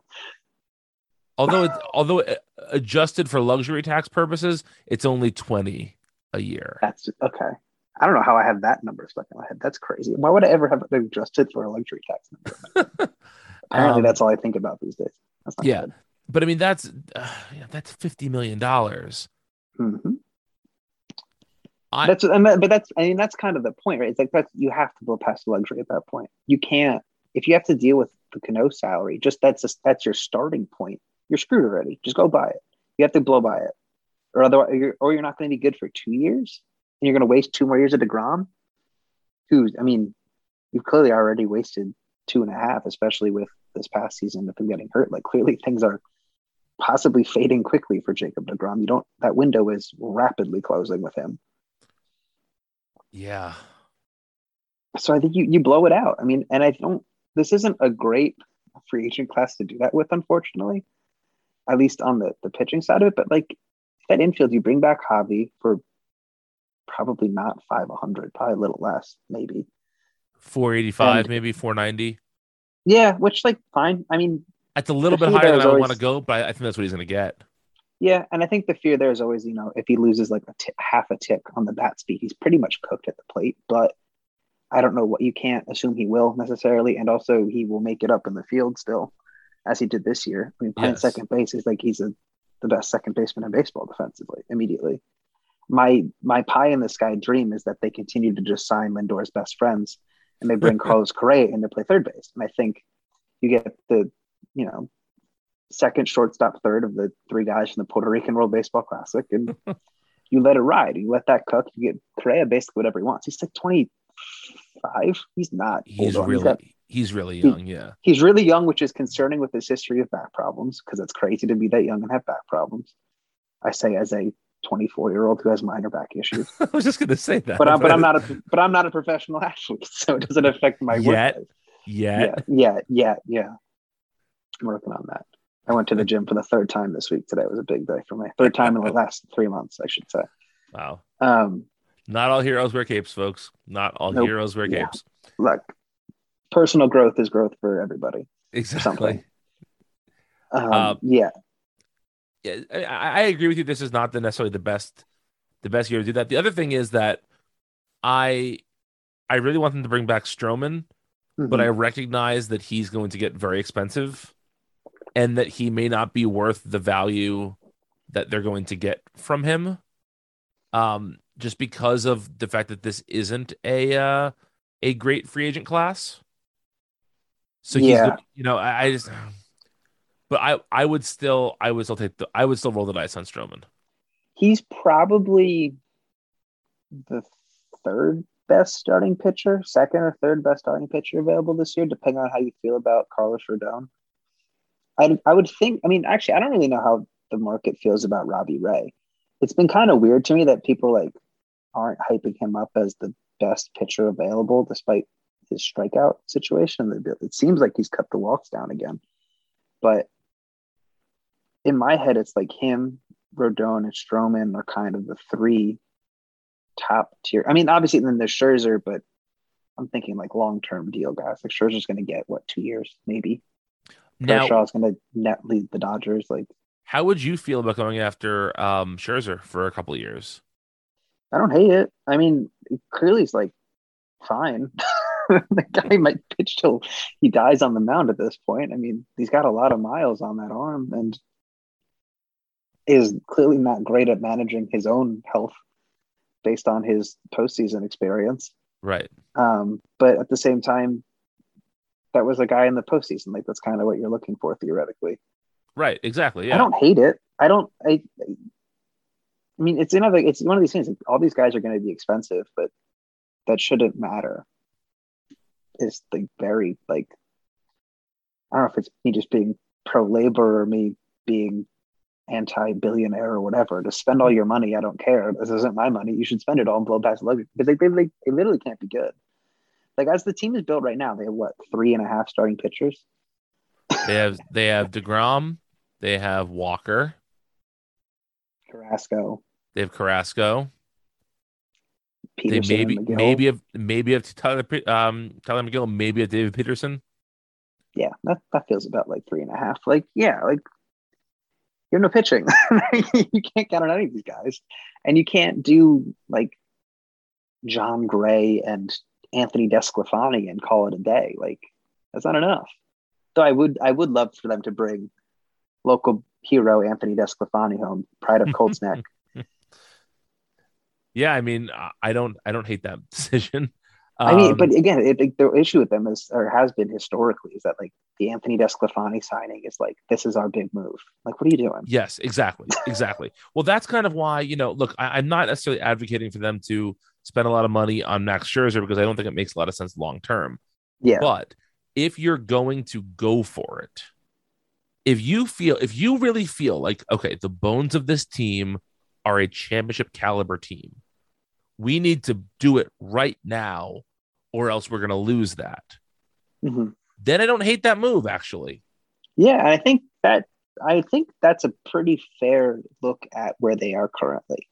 Although it, although it, adjusted for luxury tax purposes, it's only 20 a year. That's okay. I don't know how I have that number stuck in my head. That's crazy. Why would I ever have it adjusted for a luxury tax number? Apparently, Um, that's all I think about these days. That's not Yeah, good. but I mean that's uh, yeah, that's 50 million dollars. Mhm. I- that's and that, but that's I mean that's kind of the point, right? It's like that's you have to blow past the luxury at that point. You can't if you have to deal with the Cano salary. Just that's a, that's your starting point. You're screwed already. Just go buy it. You have to blow by it, or otherwise, you're, or you're not going to be good for two years, and you're going to waste two more years of deGrom. Who's I mean, you've clearly already wasted two and a half, especially with this past season with him getting hurt. Like clearly things are possibly fading quickly for Jacob deGrom. You don't that window is rapidly closing with him. Yeah. So I think you you blow it out. I mean, and I don't. This isn't a great free agent class to do that with, unfortunately. At least on the the pitching side of it, but like that infield, you bring back Javi for probably not five hundred, probably a little less, maybe. 485, And- maybe 490. Yeah, which like fine. I mean, That's a little bit higher than I always- want to go, but I, think that's what he's going to get. Yeah, and I think the fear there is always, you know, if he loses like a ti- half a tick on the bat speed, he's pretty much cooked at the plate. But I don't know what you can't assume he will necessarily, and also he will make it up in the field still, as he did this year. I mean, playing Yes. second base is like he's a, the best second baseman in baseball defensively immediately. My my pie in the sky dream is that they continue to just sign Lindor's best friends, and they bring Carlos Correa in to play third base, and I think you get the you know second shortstop third of the three guys from the Puerto Rican World Baseball Classic, and you let it ride. You let that cook. You get Correa basically whatever he wants. He's like twenty five. He's not. He's old on. really got- he's really he- young, yeah. he's really young, which is concerning with his history of back problems because it's crazy to be that young and have back problems. I say as a 24 year old who has minor back issues. I was just gonna say that, but I'm but I'm not a but I'm not a professional athlete, so it doesn't affect my Yet. work. yet. Yeah, yeah, yeah, yeah. I'm working on that. I went to the gym for the third time this week. Today was a big day for me. Third time in the last three months, I should say. Wow. Um, Not all heroes wear capes, folks. Not all Nope. heroes wear Yeah. capes. look, personal growth is growth for everybody. Exactly. Um, Uh, yeah, yeah, I, I agree with you. This is not the necessarily the best, the best year to do that. The other thing is that I, I really want them to bring back Stroman, but Mhm. I recognize that he's going to get very expensive, and that he may not be worth the value that they're going to get from him. Um, just because of the fact that this isn't a uh, a great free agent class. So he's, Yeah. you know, I, I just, but I, I would still, I would still take the, I would still roll the dice on Stroman. he's probably the third best starting pitcher, second or third best starting pitcher available this year, depending on how you feel about Carlos Rodon. I I would think. I mean, actually, I don't really know how the market feels about Robbie Ray. It's been kind of weird to me that people like aren't hyping him up as the best pitcher available, despite his strikeout situation. It- It seems like he's cut the walks down again, but in my head, it's like him, Rodon, and Stroman are kind of the three top tier. I mean, obviously, then there's Scherzer, but I'm thinking like long term deal guys. Like Scherzer's going to get what two years, maybe. Now- Kershaw's going to net lead the Dodgers. Like How would you feel about going after um Scherzer for a couple of years? I don't hate it. I mean, clearly he's like fine. the guy might pitch till he dies on the mound at this point. I mean, he's got a lot of miles on that arm and is clearly not great at managing his own health based on his postseason experience. Right. Um, but at the same time, that was a guy in the postseason. Like that's kind of what you're looking for theoretically. Right. Exactly. Yeah. I don't hate it. I don't. I. I mean, it's another. It's one of these things. Like, all these guys are going to be expensive, but that shouldn't matter. It's like very like. I don't know if it's me just being pro labor or me being anti billionaire or whatever. To spend all your money, I don't care. This isn't my money. You should spend it all and blow past the luxury because they, they, they, they literally can't be good. Like as the team is built right now, they have what three and a half starting pitchers. They have they have deGrom, they have Walker, Carrasco, they have Carrasco. Peterson, they maybe maybe have maybe have Tylor um Tylor Megill, maybe have David Peterson. yeah, that, that feels about like three and a half. Like, yeah, like you have no pitching. you can't count on any of these guys. And you can't do like Jon Gray and Anthony DeSclafani and call it a day. Like, that's not enough. So I would I would love for them to bring local hero Anthony DeSclafani home, pride of Colts Neck. Yeah, I mean, I- don't I don't hate that decision. I mean, Um, but again, it, the issue with them is, or has been historically, is that like the Anthony DeSclafani signing is like, this is our big move. Like, what are you doing? Yes, exactly. Exactly. well, that's kind of why, you know, look, I, I'm not necessarily advocating for them to spend a lot of money on Max Scherzer because I don't think it makes a lot of sense long term. Yeah. But if you're going to go for it, if you feel, if you really feel like, okay, the bones of this team are a championship caliber team, we need to do it right now or else we're going to lose that. Mhm. Then I don't hate that move, actually. Yeah, I think that I think that's a pretty fair look at where they are currently.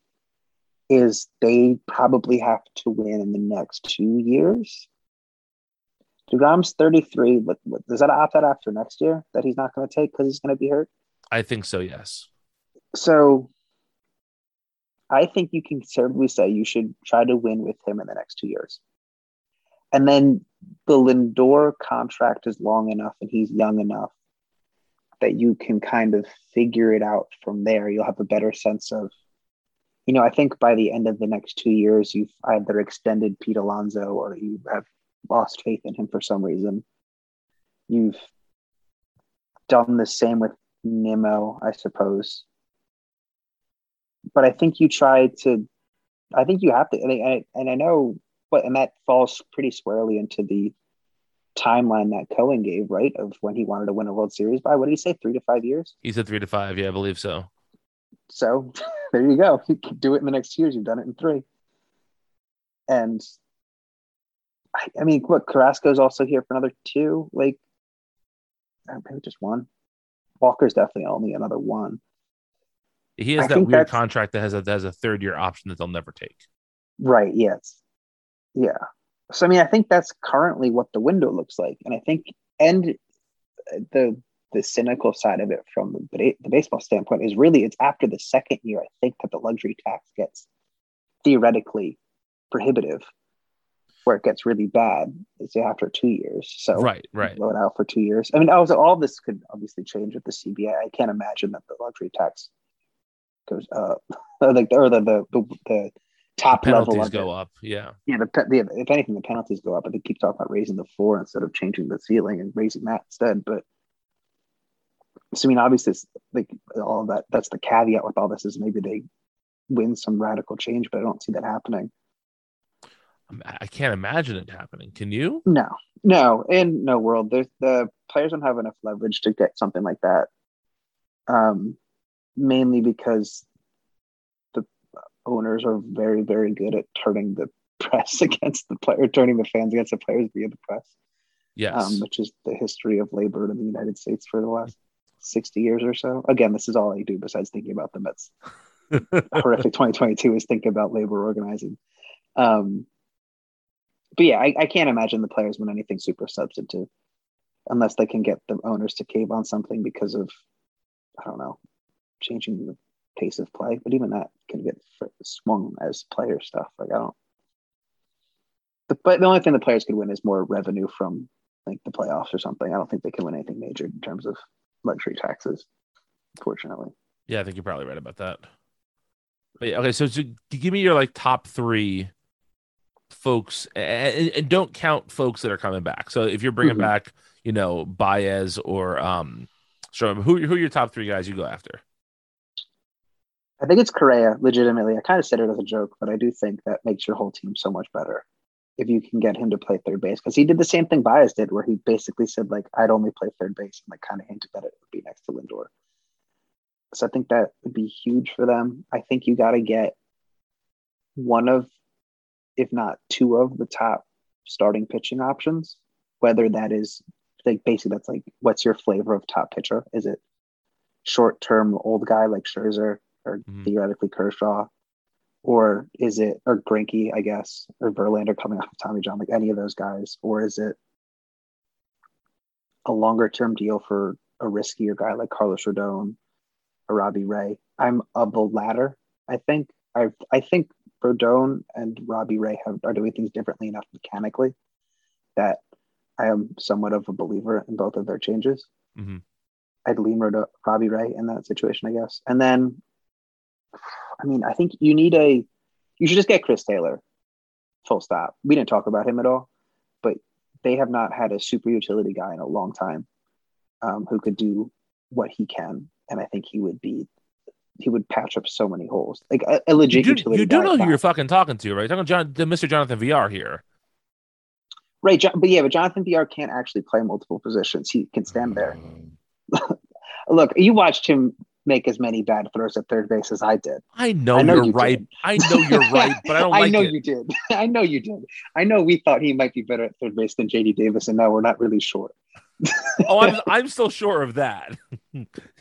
Is they probably have to win in the next two years. DeGrom's 33. What, what, does that opt out after next year that he's not going to take because he's going to be hurt? I think so, yes. So I think you can conservatively say you should try to win with him in the next two years. And then the Lindor contract is long enough and he's young enough that you can kind of figure it out from there. You'll have a better sense of, you know, I think by the end of the next two years, you've either extended Pete Alonso or you have lost faith in him for some reason. You've done the same with Nimmo, I suppose. But I think you try to, I think you have to, and I, and I know, but, and that falls pretty squarely into the timeline that Cohen gave, right? Of when he wanted to win a World Series by, what did he say, three to five years? He said three to five. Yeah, I believe so. So there you go. You can do it in the next years. You've done it in three. And I, I mean, what Carrasco's also here for another two. Like, uh, maybe just one. Walker's definitely only another one. He has I that weird that's- contract that has a that has a third year option that they'll never take. Right. Yes. Yeah. So I mean, I think that's currently what the window looks like, and I think and the the cynical side of it from the, the baseball standpoint is really it's after the second year I think that the luxury tax gets theoretically prohibitive, where it gets really bad is after two years. So Right, right. blow it out for two years. I mean, oh, also all this could obviously change with the CBA. I can't imagine that the luxury tax goes up, or like or the the the, the top level Penalties of go it. up. Yeah. Yeah, the, the if anything, the penalties go up, but they keep talking about raising the floor instead of changing the ceiling and raising that instead. But so I mean, obviously, it's like all of that. That's the caveat with all this is maybe they win some radical change, but I don't see that happening. I can't imagine it happening. Can you? No, no, in no world. There's the players don't have enough leverage to get something like that. Um, mainly because the owners are very, very good at turning the press against the player, turning the fans against the players via the press. Yes. um, which is the history of labor in the United States for the last 60 years or so. Again, this is all I do besides thinking about the Mets. Horrific 2022 is thinking about labor organizing. Um, but yeah, I, I can't imagine the players win anything super substantive unless they can get the owners to cave on something because of, I don't know, changing the pace of play. But even that can get swung as player stuff. Like, I don't. The, but the only thing the players could win is more revenue from like the playoffs or something. I don't think they can win anything major in terms of luxury taxes, unfortunately. Yeah, I think you're probably right about that. But yeah, okay, so, so give me your like top three folks, and, and don't count folks that are coming back. So if you're bringing Mhm. back, you know, Baez or um, Stroman, who who are your top three guys you go after? I think it's Correa, legitimately. I kind of said it as a joke, but I do think that makes your whole team so much better if you can get him to play third base. Because he did the same thing Baez did, where he basically said, like, I'd only play third base and like kind of hinted that it would be next to Lindor. So I think that would be huge for them. I think you got to get one of, if not two of the top starting pitching options, whether that is like basically that's like, what's your flavor of top pitcher? Is it short term old guy like Scherzer or theoretically Kershaw? Or is it, or Greinke, I guess, or Verlander coming off of Tommy John, like any of those guys? Or is it a longer term deal for a riskier guy like Carlos Rodon or Robbie Ray? I'm of the latter. I think I I think Rodon and Robbie Ray have are doing things differently enough mechanically that I am somewhat of a believer in both of their changes. Mhm. I'd lean Rodo- Robbie Ray in that situation, I guess. And then, I mean, I think you need a, you should just get Chris Taylor, full stop. We didn't talk about him at all, but they have not had a super utility guy in a long time um, who could do what he can. And I think he would be, he would patch up so many holes. Like a, a You legit do, utility you do know who you're fucking talking to, right? You're talking John, the Mr. Jonathan Villar here. Right, John, but yeah, but Jonathan Villar can't actually play multiple positions. He can stand there. Look, you watched him make as many bad throws at third base as I did. I know, I know you're you right. did. I know you're right, but I don't I like know it. you did. I know you did. I know we thought he might be better at third base than JD Davis, and now we're not really sure. oh, I'm I'm still sure of that.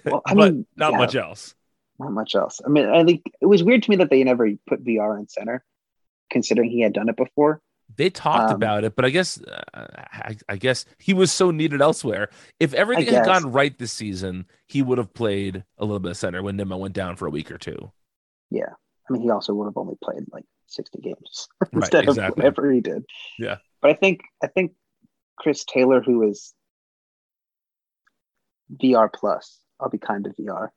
Well, I but mean, not yeah. much else. Not much else. I mean, I think it was weird to me that they never put Villar in center, considering he had done it before. They talked Um, about it, but I guess uh, I, I guess he was so needed elsewhere. If everything had gone right this season, he would have played a little bit of center when Nimmo went down for a week or two. Yeah, I mean, he also would have only played like sixty games Right, instead exactly. of whatever he did. Yeah. But I think I think Chris Taylor, who is Villar plus, I'll be kind to Villar,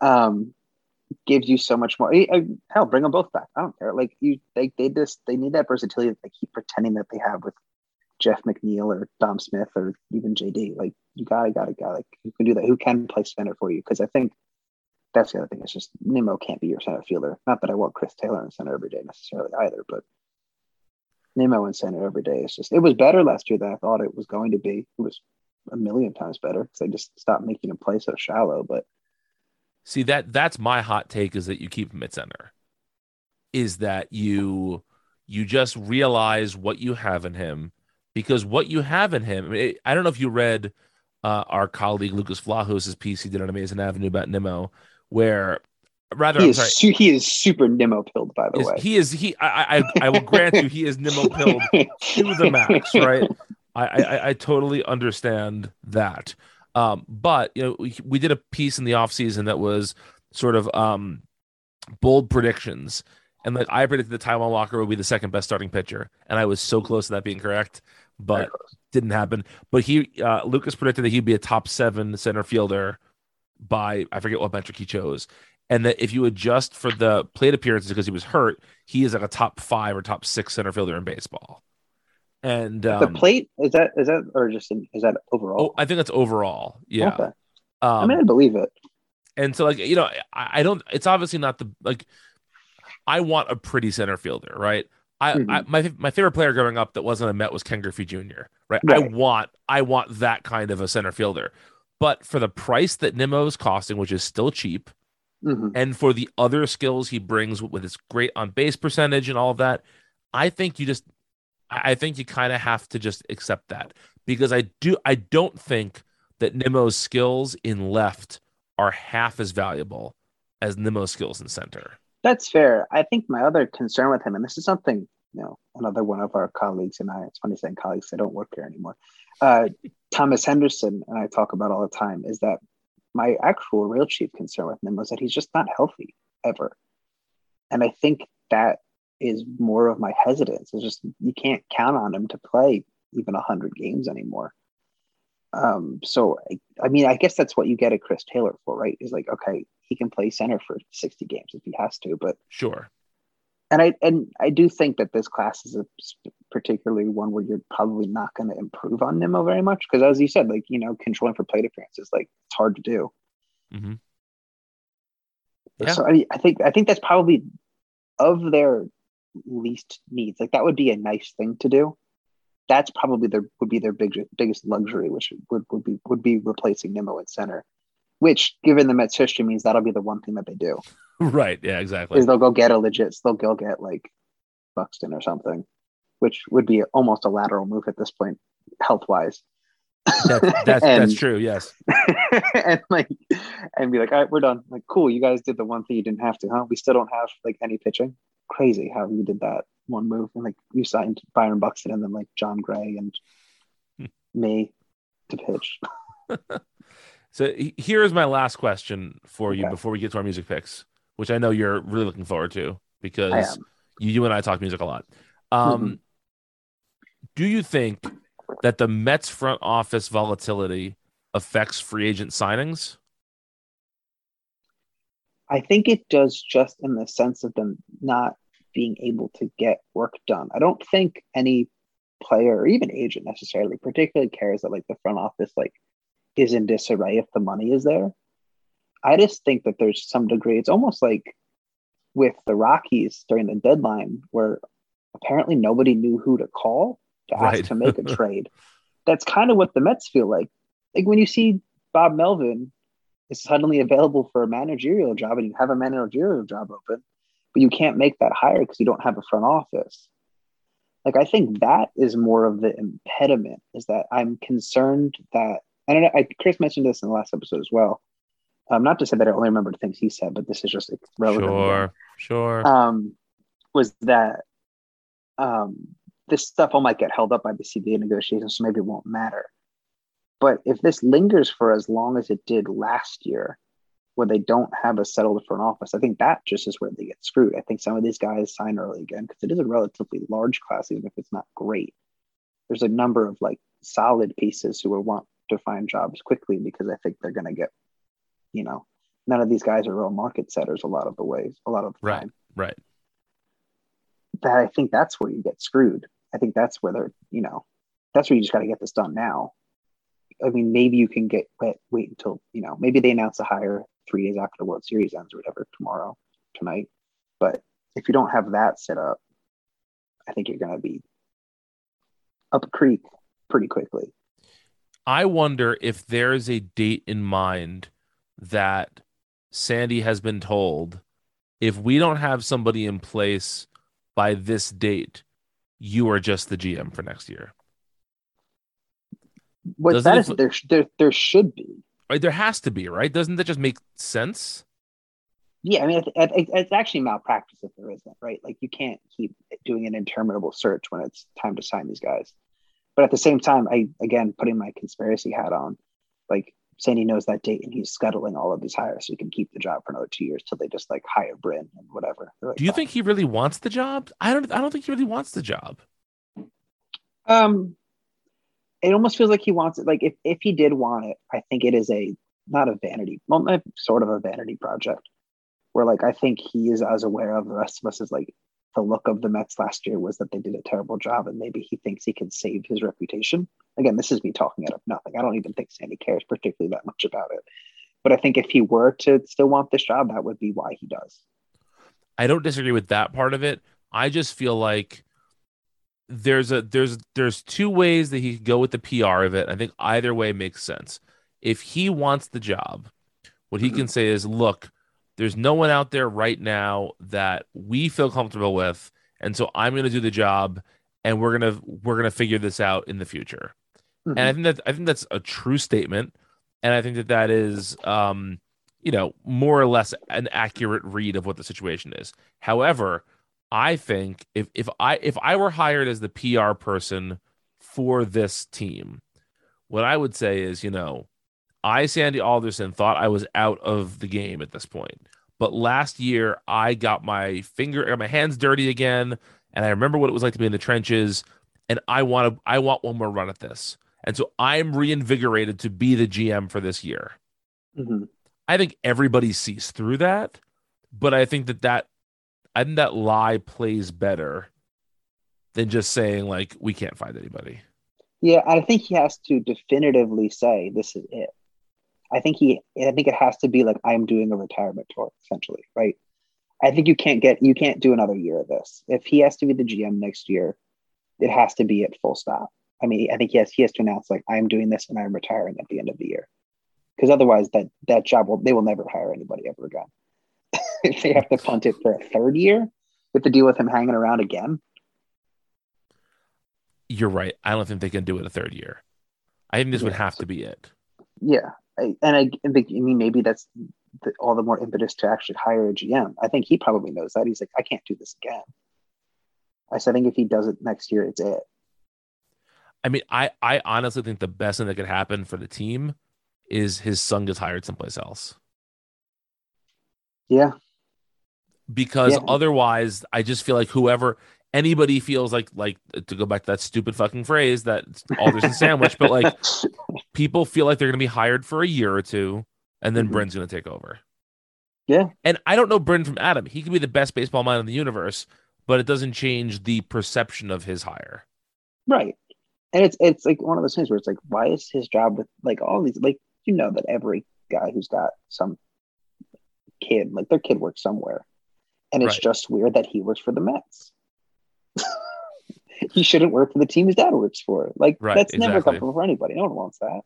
um, gives you so much more. I- I- hell, bring them both back. I don't care. Like you, they they just they need that versatility that they keep pretending that they have with Jeff McNeil or Dom Smith or even JD. Like you gotta gotta got like who can do that? Who can play center for you? Because I think that's the other thing. It's just Nimmo can't be your center fielder. Not that I want Chris Taylor in center every day necessarily either, but Nimmo in center every day is just it was better last year than I thought it was going to be. It was a million times better because they just stopped making him play so shallow. But See that that's my hot take is that you keep him at center. Is that you you just realize what you have in him because what you have in him. I, mean, I don't know if you read uh, our colleague Lucas Vlahos's piece he did on Amazing Avenue about Nimmo, where rather he I'm is, sorry, he is super Nimmo pilled, by the is- way. he is he. I, I I will grant you he is Nimmo pilled to the max, right? I, I I totally understand that. Um, but you know, we, we did a piece in the off season that was sort of um bold predictions. And like I predicted that Taijuan Walker would be the second best starting pitcher, and I was so close to that being correct, but didn't happen. But he uh, Lucas predicted that he'd be a top seven center fielder by I forget what metric he chose, and that if you adjust for the plate appearances because he was hurt, he is like a top five or top six center fielder in baseball. And the um, plate is that is that or just in, is that overall? Oh, I think that's overall. Yeah. Okay. Um, I mean, I believe it. and so like you know, I, I don't. It's obviously not the like. I want a pretty center fielder, right? I, I Mhm. my my favorite player growing up that wasn't a Met was Ken Griffey Jr. Right? I want I want that kind of a center fielder, but for the price that Nimmo is costing, which is still cheap, Mhm. and for the other skills he brings with his great on base percentage and all of that, I think you just I think you kind of have to just accept that because I do I don't think that Nimmo's skills in left are half as valuable as Nimmo's skills in center. That's fair. I think my other concern with him, and this is something, you know, another one of our colleagues and I, it's funny saying colleagues, they don't work here anymore. Uh, Thomas Henderson and I talk about all the time is that my actual real chief concern with him was that he's just not healthy ever. And I think that is more of my hesitance. It's just you can't count on him to play even 100 games anymore. Um, so, I, I mean, I guess that's what you get a Chris Taylor for, right? Is like, okay, he can play center for 60 games if he has to, but Sure. and I and I do think that this class is a particularly one where you're probably not going to improve on Nimmo very much because, as you said, like you know, controlling for plate appearances, like it's hard to do. Mm-hmm. Yeah. So I, I think I think that's probably of their least needs. Like that would be a nice thing to do. That's probably their would be their big, biggest luxury, which would, would be would be replacing Nimmo at center. Which, given the Mets' history, means that'll be the one thing that they do. Right. Yeah, exactly. is they'll go get a legit, they'll go get like Buxton or something, which would be almost a lateral move at this point, health wise. That, that's that's true. Yes. and like, and be like, all right, we're done. Like, cool, you guys did the one thing you didn't have to, huh? We still don't have like any pitching. Crazy how you did that one move, and like you signed Byron Buxton and then like Jon Gray and me to pitch. So here's my last question for you before we get to our music picks, which I know you're really looking forward to because you, you and I talk music a lot. Um, Mhm. Do you think that the Mets front office volatility affects free agent signings? I think it does just in the sense of them not being able to get work done. I don't think any player or even agent necessarily particularly cares that like the front office like is in disarray if the money is there. I just think that there's some degree. It's almost like with the Rockies during the deadline where apparently nobody knew who to call to Right. ask to make a trade. That's kind of what the Mets feel like. Like when you see Bob Melvin is suddenly available for a managerial job and you have a managerial job open, but you can't make that hire because you don't have a front office. Like I think that is more of the impediment is that I'm concerned that I don't know. I, Chris mentioned this in the last episode as well. Um, not to say that I only remember the things he said, but this is just relevant. Sure. Sure. um, was that um, this stuff all might get held up by the CBA negotiations, so maybe it won't matter. But if this lingers for as long as it did last year, where they don't have a settled front office, I think that just is where they get screwed. I think some of these guys sign early again because it is a relatively large class, even if it's not great. There's a number of like solid pieces who will want to find jobs quickly because I think they're going to get, you know, none of these guys are real market setters a lot of the ways, a lot of the Right. time Right. that I think that's where you get screwed. I think that's where they're, you know, that's where you just got to get this done now. I mean, maybe you can get wait, wait until you know, maybe they announce a hire three days after the World Series ends or whatever tomorrow, tonight. But if you don't have that set up, I think you're going to be up a creek pretty quickly. I wonder if there is a date in mind that Sandy has been told if we don't have somebody in place by this date, you are just the GM for next year. What Doesn't that it is, there, there, there should be. Right? There has to be, right? Doesn't that just make sense? Yeah, I mean, it, it, it's actually malpractice if there isn't, right? Like, you can't keep doing an interminable search when it's time to sign these guys. But at the same time, I again putting my conspiracy hat on, like Sandy knows that date and he's scuttling all of these hires so he can keep the job for another two years till they just like hire Bryn and whatever. Like, Do you think he really wants the job? I don't I don't think he really wants the job. Um, it almost feels like he wants it. Like if if he did want it, I think it is a not a vanity, well, sort of a vanity project, where like I think he is as aware of the rest of us as like the look of the Mets last year was that they did a terrible job, and maybe he thinks he can save his reputation. Again, this is me talking out of nothing. I don't even think Sandy cares particularly that much about it. But I think if he were to still want this job, that would be why he does. I don't disagree with that part of it. I just feel like there's a there's there's two ways that he could go with the PR of it. I think either way makes sense. If he wants the job, what he can say is, look, there's no one out there right now that we feel comfortable with, and so I'm going to do the job, and we're gonna we're gonna figure this out in the future. And I think that I think that's a true statement, and I think that that is, um, you know, more or less an accurate read of what the situation is. However, I think if if I if I were hired as the PR person for this team, what I would say is, you know, I Sandy Alderson thought I was out of the game at this point, but last year I got my finger, my hands dirty again, and I remember what it was like to be in the trenches, and I want to I want one more run at this. And so I'm reinvigorated to be the GM for this year. Mhm. I think everybody sees through that, but I think that that I think that lie plays better than just saying like we can't find anybody. Yeah, I think he has to definitively say this is it. I think he I think it has to be like I'm doing a retirement tour, essentially, right? I think you can't get you can't do another year of this. If he has to be the GM next year, it has to be at full stop. I mean, I think he has he has to announce like I'm doing this and I'm retiring at the end of the year. Because otherwise that that job will they will never hire anybody ever again. If they have to punt it for a third year, have to deal with him hanging around again. You're right. I don't think they can do it a third year. I think this would have to be it. Yeah, I, and I, I think I mean maybe that's the, all the more impetus to actually hire a GM. I think he probably knows that. He's like, I can't do this again. I said, I think if he does it next year, it's it. I mean, I I honestly think the best thing that could happen for the team is his son gets hired someplace else. Yeah, because Yeah. otherwise I just feel like whoever anybody feels like like to go back to that stupid fucking phrase that Alderson sandwich, but like people feel like they're gonna be hired for a year or two and then Mhm. Bryn's gonna take over. Yeah. And I don't know Bryn from Adam. He could be the best baseball mind in the universe, but it doesn't change the perception of his hire. right. And it's it's like one of those things where it's like, why is his job with like all these like you know that every guy who's got some kid like their kid works somewhere, and it's Right. just weird that he works for the Mets. he shouldn't work for the team his dad works for. Like Right, that's never exactly. comfortable for anybody. No one wants that.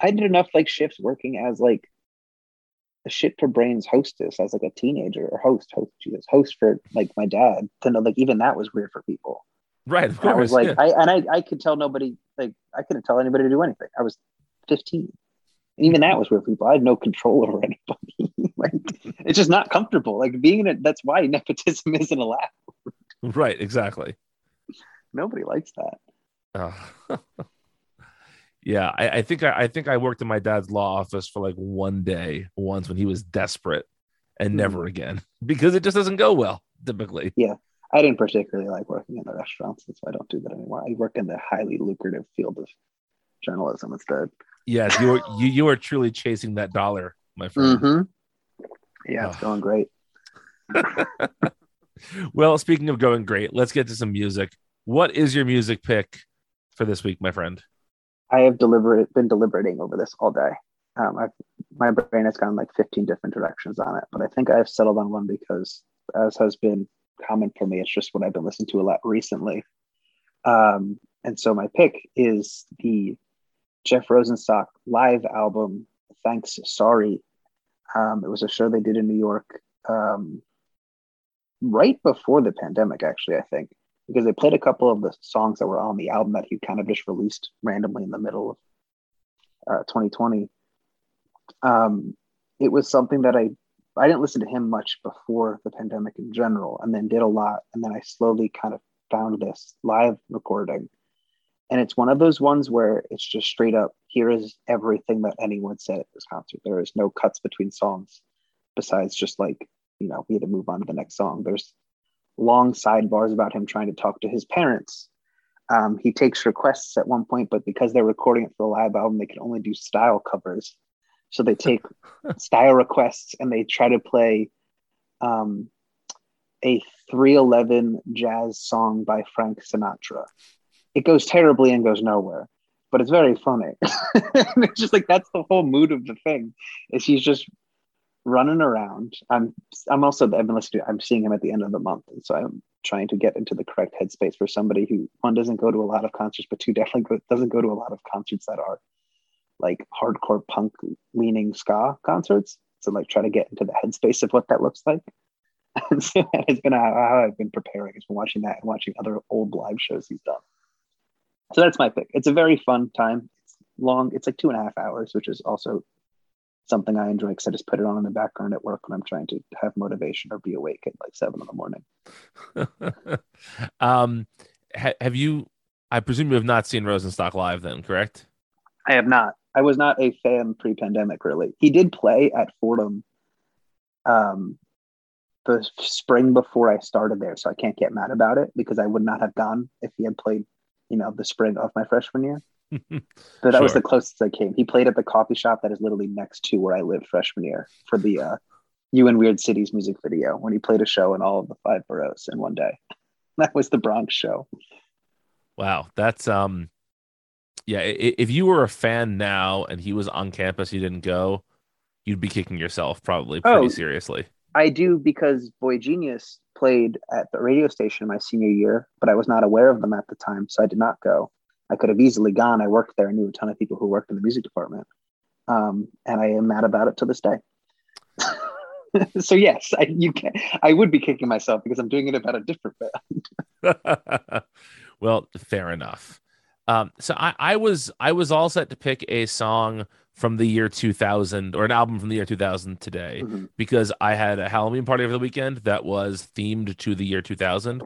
I did enough like shifts working as like a shit for brains hostess as like a teenager or host host Jesus host for like my dad to know like even that was weird for people. Right, of And I was like yeah. I and I I could tell nobody like I couldn't tell anybody to do anything. I was 15. And even that was weird for people. I had no control over anybody. Like it's just not comfortable. Like being in it, that's why nepotism isn't allowed. right, exactly. Nobody likes that. Oh. yeah, I, I think I, I think I worked in my dad's law office for like one day once when he was desperate, and never again because it just doesn't go well typically. Yeah. I didn't particularly like working in the restaurants. That's why I don't do that anymore. I work in the highly lucrative field of journalism instead. Yes, you are you you are truly chasing that dollar, my friend. Mhm. Yeah, it's going great. Well, speaking of going great, let's get to some music. What is your music pick for this week, my friend? I have deliberate been deliberating over this all day. Um, I've, my brain has gone like 15 different directions on it, but I think I've settled on one because, as has been common for me, it's just what I've been listening to a lot recently. Um, and so my pick is the Jeff Rosenstock live album Thanks Sorry. Um, it was a show they did in New York um, right before the pandemic, actually, I think, because they played a couple of the songs that were on the album that he kind of just released randomly in the middle of uh, 2020. Um, it was something that I I didn't listen to him much before the pandemic in general, and then did a lot, and then I slowly kind of found this live recording, and it's one of those ones where it's just straight up here is everything that anyone said at this concert. There is no cuts between songs, besides just like you know we had to move on to the next song. There's long sidebars about him trying to talk to his parents. Um, he takes requests at one point, but because they're recording it for the live album, they can only do style covers. So they take style requests and they try to play um, a 311 jazz song by Frank Sinatra. It goes terribly and goes nowhere, but it's very funny. it's just like that's the whole mood of the thing. Is he's just running around. I'm I'm also I've been listening to I'm seeing him at the end of the month. And so I'm trying to get into the correct headspace for somebody who one doesn't go to a lot of concerts, but two definitely go, doesn't go to a lot of concerts that are like hardcore punk leaning ska concerts. So like try to get into the headspace of what that looks like. And so that has been how I've been preparing. It's been watching that and watching other old live shows he's done. So that's my pick. It's a very fun time. It's long. It's like two and a half hours, which is also something I enjoy because I just put it on in the background at work when I'm trying to have motivation or be awake at like seven in the morning. um, ha- have you? I presume you have not seen Rosenstock live, then, correct? I have not. I was not a fan pre-pandemic. Really, he did play at Fordham, um, the spring before I started there, so I can't get mad about it because I would not have gone if he had played, you know, the spring of my freshman year. So that was the closest I came. He played at the coffee shop that is literally next to where I lived freshman year for the uh, "You in Weird Cities" music video when he played a show in all of the five boroughs in one day. That was the Bronx show. Wow, that's um, yeah. If you were a fan now and he was on campus, you didn't go, you'd be kicking yourself probably pretty Oh. seriously. I do because boygenius played at the radio station my senior year, but I was not aware of them at the time, so I did not go. I could have easily gone. I worked there. I knew a ton of people who worked in the music department, um, and I am mad about it to this day. so yes, I, you can. I would be kicking myself because I'm doing it about a different band. well, fair enough. Um, so I, I was I was all set to pick a song from the year 2000 or an album from the year 2000 today Mhm. because I had a Halloween party over the weekend that was themed to the year 2000.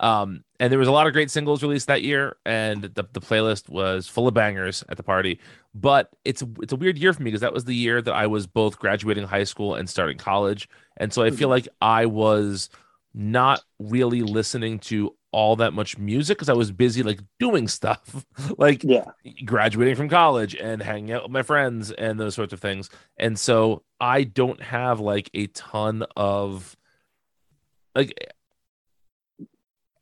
Um, and there was a lot of great singles released that year, and the, the playlist was full of bangers at the party. But it's it's a weird year for me because that was the year that I was both graduating high school and starting college, and so I feel like I was not really listening to all that much music because I was busy like doing stuff, like yeah, graduating from college and hanging out with my friends and those sorts of things. And so I don't have like a ton of like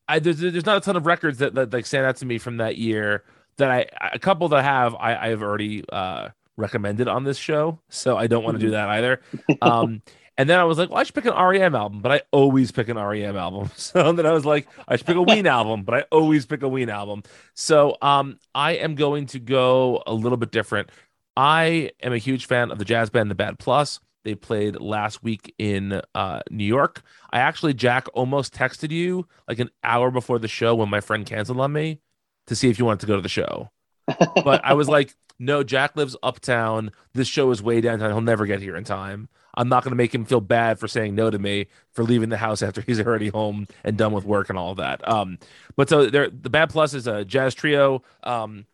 I there's, there's not a ton of records that, that like stand out to me from that year that I a couple that I have I I've already uh recommended on this show, so I don't want to do that either. Um and then I was like, well, I should pick an REM album, but I always pick an REM album. So then I was like, I should pick a Ween album, but I always pick a Ween album. So um I am going to go a little bit different. I am a huge fan of the jazz band The Bad Plus. They played last week in uh, New York. I actually, Jack, almost texted you like an hour before the show when my friend canceled on me to see if you wanted to go to the show. But I was like, no, Jack lives uptown. This show is way downtown. He'll never get here in time. I'm not going to make him feel bad for saying no to me for leaving the house after he's already home and done with work and all that. Um, but so there, the Bad Plus is a jazz trio. Um,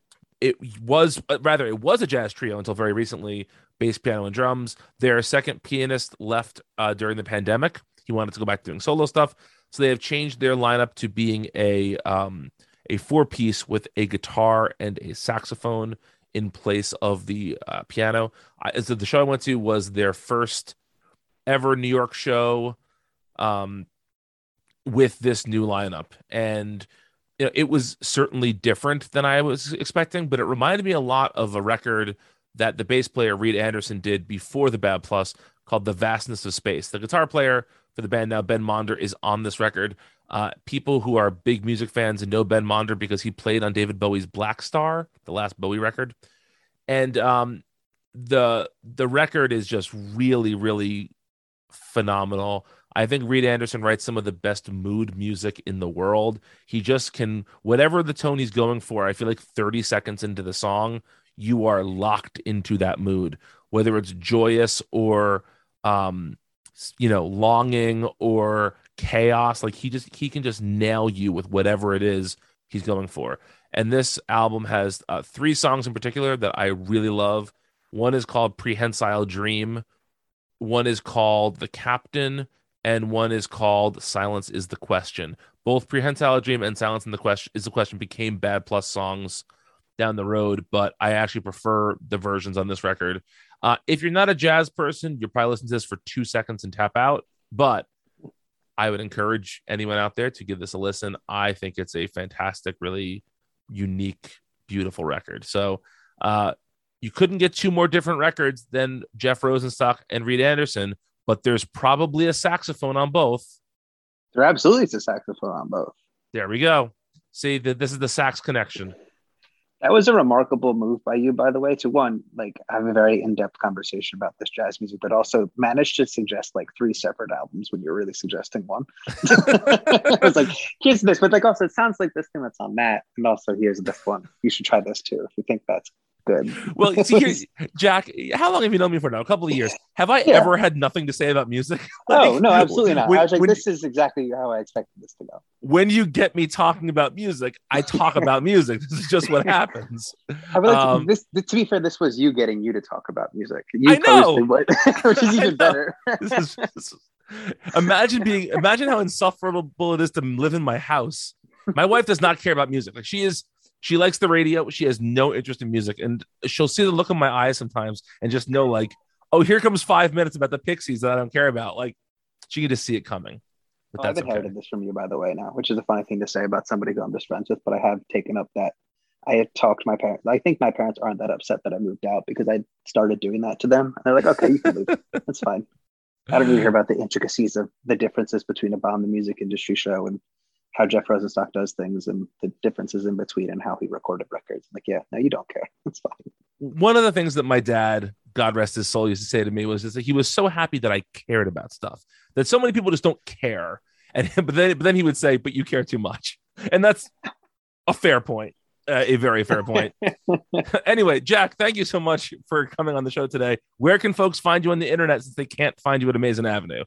it was uh, rather it was a jazz trio until very recently bass piano and drums their second pianist left uh, during the pandemic he wanted to go back to doing solo stuff so they have changed their lineup to being a um a four piece with a guitar and a saxophone in place of the uh, piano I, so the show i went to was their first ever new york show um with this new lineup and you know, it was certainly different than I was expecting, but it reminded me a lot of a record that the bass player Reid Anderson did before the Bad Plus called The Vastness of Space. The guitar player for the band now, Ben Monder, is on this record. Uh, people who are big music fans and know Ben Monder because he played on David Bowie's Blackstar, the last Bowie record. And um, the the record is just really really phenomenal. I think Reid Anderson writes some of the best mood music in the world. He just can whatever the tone he's going for. I feel like 30 seconds into the song, you are locked into that mood, whether it's joyous or um you know, longing or chaos. Like he just he can just nail you with whatever it is he's going for. And this album has uh, three songs in particular that I really love. One is called Prehensile Dream, one is called The Captain, and one is called Silence is the Question. Both Prehensile Dream and Silence in the Question is the Question became Bad Plus songs down the road, but I actually prefer the versions on this record. Uh, if you're not a jazz person, you're probably listening to this for two seconds and tap out. But I would encourage anyone out there to give this a listen. I think it's a fantastic, really unique, beautiful record. So uh, you couldn't get two more different records than Jeff Rosenstock and Reid Anderson, but there's probably a saxophone on both. There absolutely is a saxophone on both. There we go. See that this is the sax connection. That was a remarkable move by you, by the way, to one, like have a very in-depth conversation about this jazz music, but also manage to suggest like three separate albums when you're really suggesting one. I was like, here's this, but like also it sounds like this thing that's on that, and also here's this one. You should try this too if you think that's good. Well, see here, Jack, how long have you known me for now? A couple of years. Have I yeah. ever had nothing to say about music? like, oh no, absolutely not. When, I was like, this is exactly how I expected this to go. When you get me talking about music, I talk about music. This is just what happens. I like um, this, to be fair, this was you getting you to talk about music. You I know, which is even better. this is, this is, imagine being imagine how insufferable it is to live in my house. My wife does not care about music. Like she is she likes the radio. She has no interest in music, and she'll see the look in my eyes sometimes and just know like, oh, here comes five minutes about the Pixies that I don't care about. Like she can just see it coming. But oh, I've inherited okay. this from you, by the way, now, which is a funny thing to say about somebody who I'm just friends with. But I have taken up that. I had talked to my parents. I think my parents aren't that upset that I moved out because I started doing that to them. And they're like, okay, you can leave. That's fine. I don't really hear about the intricacies of the differences between a bomb the music industry show and how Jeff Rosenstock does things and the differences in between and how he recorded records. I'm Like, yeah, no, you don't care. It's fine. One of the things that my dad, God rest his soul, used to say to me was that he was so happy that I cared about stuff that so many people just don't care. And but then, but then he would say, "But you care too much," and that's a fair point. Uh, a very fair point. anyway, Jack, thank you so much for coming on the show today. Where can folks find you on the internet since they can't find you at Amazing Avenue?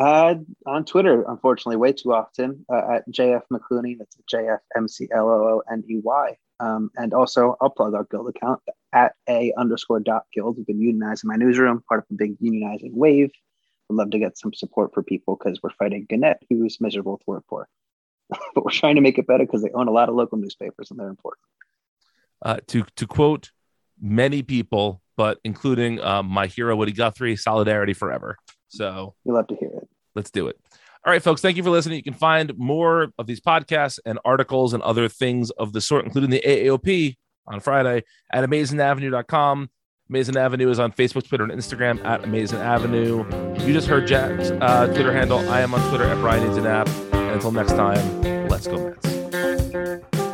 Uh, on Twitter, unfortunately, way too often uh, at JF McClooney. That's J F M C L O O N E Y. Um, and also, I'll plug our guild account at a underscore dot guild. We've been unionizing my newsroom, part of a big unionizing wave. Would love to get some support for people because we're fighting Gannett, who's miserable to work for. but we're trying to make it better because they own a lot of local newspapers and they're important. Uh, to to quote many people, but including um, my hero Woody Guthrie, solidarity forever. So we love to hear it. Let's do it. All right, folks, thank you for listening. You can find more of these podcasts and articles and other things of the sort, including the AAOP on Friday at amazingavenue.com. Amazing Avenue is on Facebook, Twitter, and Instagram at Amazing Avenue. You just heard Jack's uh, Twitter handle. I am on Twitter at Brian Needs an App. And until next time, let's go, Mets.